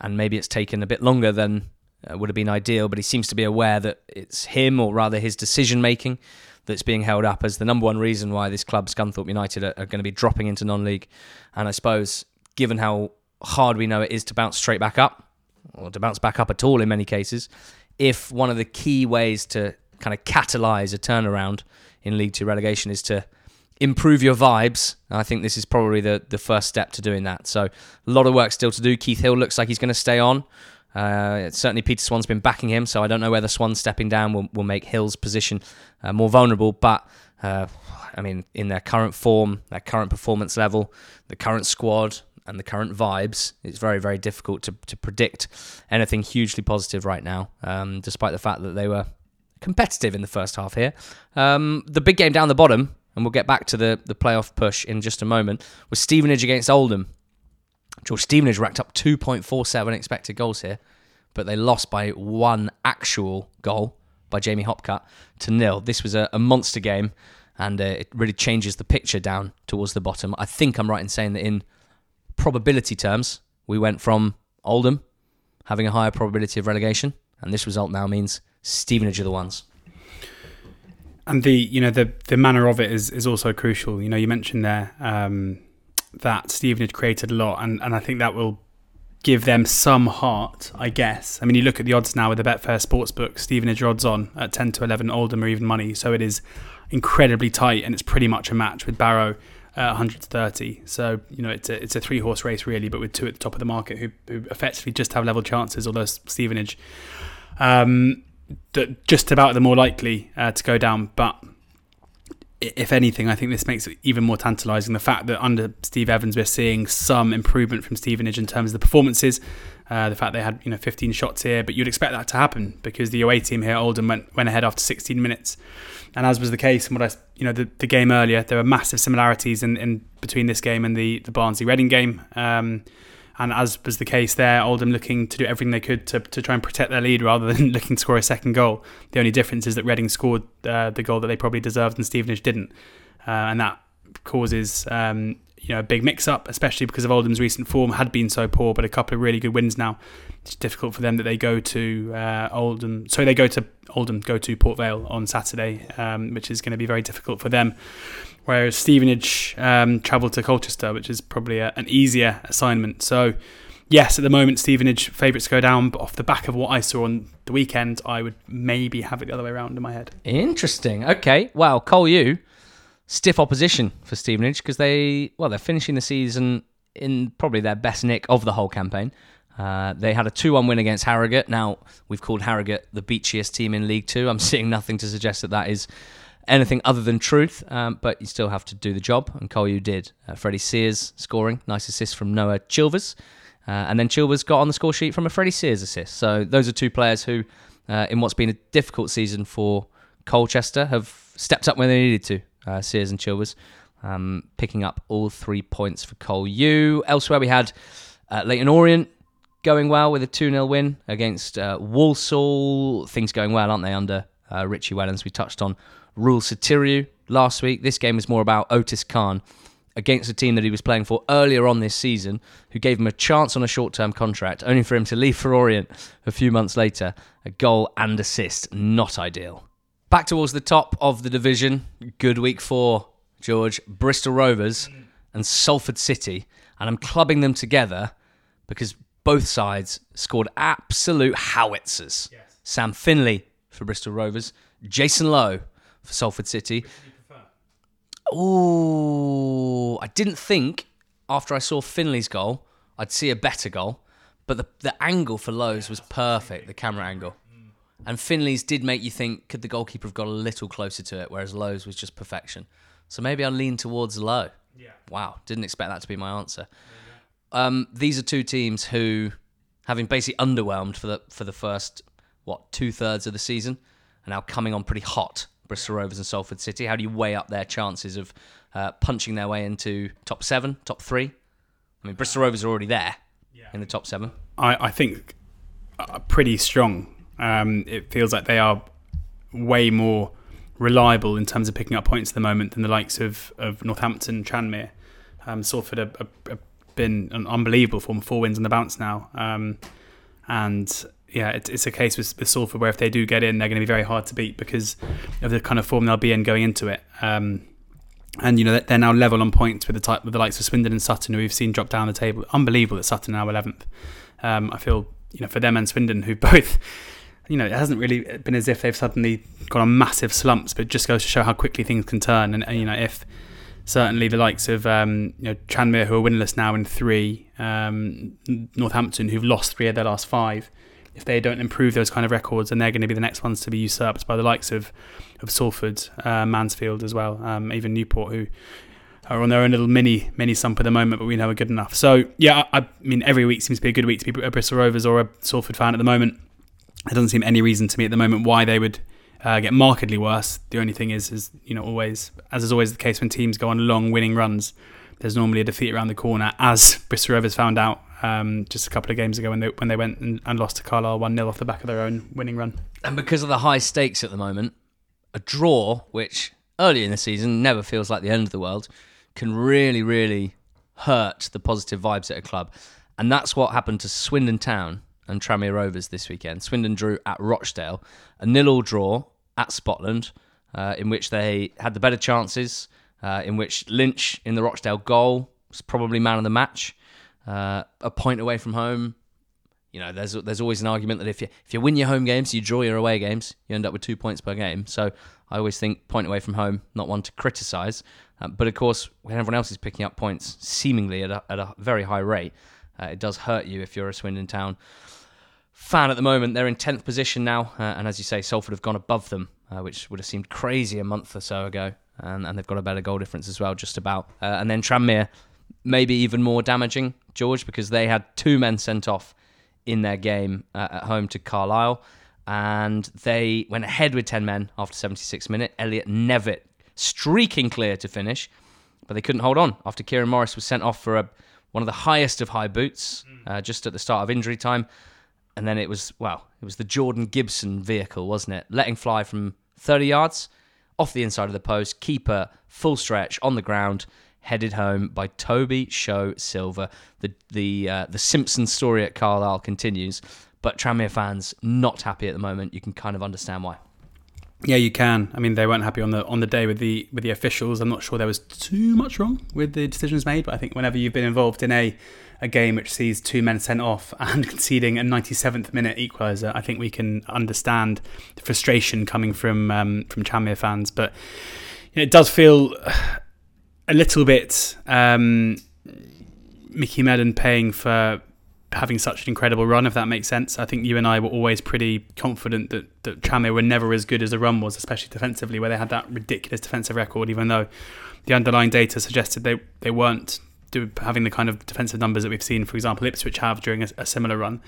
and maybe it's taken a bit longer than uh, would have been ideal, but he seems to be aware that it's him, or rather his decision making, that's being held up as the number one reason why this club, Scunthorpe United, are, are going to be dropping into non-league. And I suppose, given how hard we know it is to bounce straight back up, or to bounce back up at all in many cases, if one of the key ways to kind of catalyze a turnaround in League Two relegation is to improve your vibes. I think this is probably the, the first step to doing that. So a lot of work still to do. Keith Hill looks like he's going to stay on. Uh, certainly, Peter Swan's been backing him, so I don't know whether Swan stepping down will, will make Hill's position uh, more vulnerable. But uh, I mean, in their current form, their current performance level, the current squad, and the current vibes, it's very, very difficult to, to predict anything hugely positive right now, um, despite the fact that they were competitive in the first half here. Um, the big game down the bottom, and we'll get back to the, the playoff push in just a moment, was Stevenage against Oldham. George Stevenage racked up 2.47 expected goals here, but they lost by one actual goal by Jamie Hopcutt to nil. This was a, a monster game, and uh, it really changes the picture down towards the bottom. I think I'm right in saying that in probability terms, we went from Oldham having a higher probability of relegation, and this result now means Stevenage are the ones. And the you know the the manner of it is is also crucial. You know, you mentioned there um, that Stevenage created a lot, and, and I think that will give them some heart, I guess. I mean, you look at the odds now with the Betfair Sportsbook, Stevenage odds on at 10 to 11, Oldham or even money. So it is incredibly tight and it's pretty much a match with Barrow at 130. So, you know, it's a, it's a three horse race really, but with two at the top of the market who, who effectively just have level chances, although Stevenage, um, just about the more likely uh, to go down. But if anything, I think this makes it even more tantalising. The fact that under Steve Evans, we're seeing some improvement from Stevenage in terms of the performances. Uh, the fact they had you know 15 shots here, but you'd expect that to happen because the away team here, Oldham, went went ahead after 16 minutes, and as was the case in what I you know the, the game earlier, there were massive similarities in, in between this game and the the Barnsley Reading game. Um, and as was the case there, Oldham looking to do everything they could to, to try and protect their lead rather than looking to score a second goal. The only difference is that Reading scored uh, the goal that they probably deserved and Stevenage didn't. Uh, and that causes um, you know a big mix-up, especially because of Oldham's recent form had been so poor, but a couple of really good wins now. It's difficult for them that they go to uh, Oldham. So they go to Oldham, go to Port Vale on Saturday, um, which is going to be very difficult for them whereas Stevenage um, travelled to Colchester, which is probably a, an easier assignment. So, yes, at the moment, Stevenage favourites go down, but off the back of what I saw on the weekend, I would maybe have it the other way around in my head. Interesting. Okay. Well, Cole, you stiff opposition for Stevenage because they, well, they're finishing the season in probably their best nick of the whole campaign. Uh, they had a 2 1 win against Harrogate. Now, we've called Harrogate the beachiest team in League Two. I'm seeing nothing to suggest that that is anything other than truth, um, but you still have to do the job. And Cole, you did. Uh, Freddie Sears scoring, nice assist from Noah Chilvers. Uh, and then Chilvers got on the score sheet from a Freddie Sears assist. So those are two players who, uh, in what's been a difficult season for Colchester, have stepped up when they needed to. Uh, Sears and Chilvers um, picking up all three points for Cole U. Elsewhere, we had uh, Leyton Orient going well with a 2 0 win against uh, Walsall. Things going well, aren't they, under uh, Richie Wellens? We touched on Ruel Sotiriou last week. This game is more about Otis Khan against a team that he was playing for earlier on this season, who gave him a chance on a short term contract, only for him to leave for Orient a few months later. A goal and assist, not ideal. Back towards the top of the division. Good week four, George. Bristol Rovers and Salford City. And I'm clubbing them together because both sides scored absolute howitzers. Yes. Sam Finley for Bristol Rovers, Jason Lowe for Salford City. Oh, I didn't think after I saw Finley's goal I'd see a better goal, but the the angle for Lowe's was perfect, the camera angle. And Finley's did make you think could the goalkeeper have got a little closer to it, whereas Lowe's was just perfection. So maybe I'll lean towards Lowe. Yeah. Wow, didn't expect that to be my answer. Um, these are two teams who, having basically underwhelmed for the for the first what two thirds of the season, are now coming on pretty hot Bristol Rovers and Salford City? How do you weigh up their chances of uh, punching their way into top seven, top three? I mean, Bristol Rovers are already there in the top seven. I, I think uh, pretty strong. Um, it feels like they are way more reliable in terms of picking up points at the moment than the likes of, of Northampton, Tranmere. Um, Salford have, have, have, been an unbelievable form, four wins on the bounce now. Um, and yeah, it, it's a case with, with Salford where if they do get in, they're going to be very hard to beat because of the kind of form they'll be in going into it. Um, and you know they're now level on points with the type with the likes of Swindon and Sutton, who we've seen drop down the table. Unbelievable that Sutton are now eleventh. Um, I feel you know for them and Swindon, who both, you know, it hasn't really been as if they've suddenly gone on massive slumps, but just goes to show how quickly things can turn. And, and you know if certainly the likes of um, you know Tranmere, who are winless now in three, um, Northampton, who've lost three of their last five if they don't improve those kind of records, then they're going to be the next ones to be usurped by the likes of of Salford, uh, Mansfield as well, um, even Newport, who are on their own little mini mini sump at the moment, but we know are good enough. So yeah, I, I mean every week seems to be a good week to be a Bristol Rovers or a Salford fan at the moment. There doesn't seem any reason to me at the moment why they would uh, get markedly worse. The only thing is, is you know, always as is always the case when teams go on long winning runs, there's normally a defeat around the corner, as Bristol Rovers found out um, just a couple of games ago when they when they went and, and lost to Carlisle one 0 off the back of their own winning run. And because of the high stakes at the moment, a draw, which early in the season never feels like the end of the world, can really really hurt the positive vibes at a club. And that's what happened to Swindon Town and Tranmere Rovers this weekend. Swindon drew at Rochdale, a nil-all draw at Spotland, uh, in which they had the better chances. Uh, in which Lynch in the Rochdale goal was probably man of the match. Uh, a point away from home. You know, there's there's always an argument that if you if you win your home games, you draw your away games, you end up with two points per game. So I always think point away from home, not one to criticise. Uh, but of course, when everyone else is picking up points seemingly at a, at a very high rate, uh, it does hurt you if you're a Swindon Town fan at the moment. They're in 10th position now, uh, and as you say, Salford have gone above them, uh, which would have seemed crazy a month or so ago. And, and they've got a better goal difference as well, just about. Uh, and then Tranmere, maybe even more damaging, George, because they had two men sent off in their game uh, at home to Carlisle. And they went ahead with 10 men after 76 minutes. Elliott Nevitt streaking clear to finish, but they couldn't hold on after Kieron Morris was sent off for a, one of the highest of high boots uh, just at the start of injury time and then it was well, it was the Jordan Gibson vehicle, wasn't it? Letting fly from 30 yards off the inside of the post, keeper full stretch on the ground, headed home by Tobi Sho-Silva. The the uh, the Simpsons story at Carlisle continues, but Tranmere fans not happy at the moment. You can kind of understand why. Yeah, you can. I mean, they weren't happy on the on the day with the with the officials. I'm not sure there was too much wrong with the decisions made, but I think whenever you've been involved in a a game which sees two men sent off and conceding a 97th minute equaliser, I think we can understand the frustration coming from um, from Tranmere fans. But you know, it does feel a little bit um, Micky Mellon paying for having such an incredible run, if that makes sense. I think you and I were always pretty confident that, that Tranmere were never as good as the run was, especially defensively, where they had that ridiculous defensive record, even though the underlying data suggested they, they weren't do, having the kind of defensive numbers that we've seen, for example, Ipswich have during a, a similar run.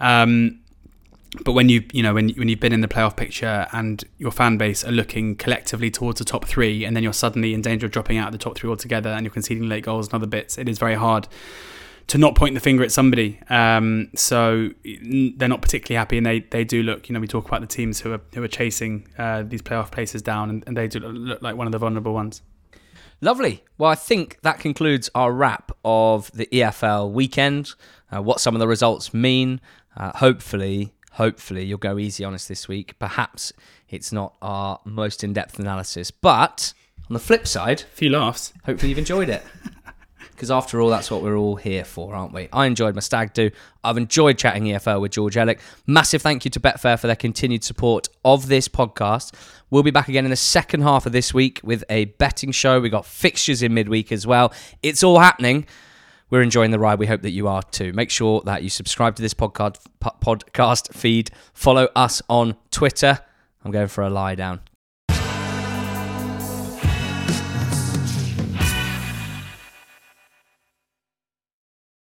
Um, but when you you know when when you've been in the playoff picture and your fan base are looking collectively towards the top three, and then you're suddenly in danger of dropping out of the top three altogether, and you're conceding late goals and other bits, it is very hard to not point the finger at somebody. Um, so they're not particularly happy, and they, they do look. You know, we talk about the teams who are who are chasing uh, these playoff places down, and, and they do look like one of the vulnerable ones. Lovely. Well, I think that concludes our wrap of the EFL weekend. Uh, what some of the results mean. Uh, hopefully, hopefully you'll go easy on us this week. Perhaps it's not our most in-depth analysis, but on the flip side, a few laughs. Hopefully you've enjoyed it. Because after all, that's what we're all here for, aren't we? I enjoyed my stag do. I've enjoyed chatting EFL with George Elek. Massive thank you to Betfair for their continued support of this podcast. We'll be back again in the second half of this week with a betting show. We got fixtures in midweek as well. It's all happening. We're enjoying the ride. We hope that you are too. Make sure that you subscribe to this podcast podcast feed. Follow us on Twitter. I'm going for a lie down.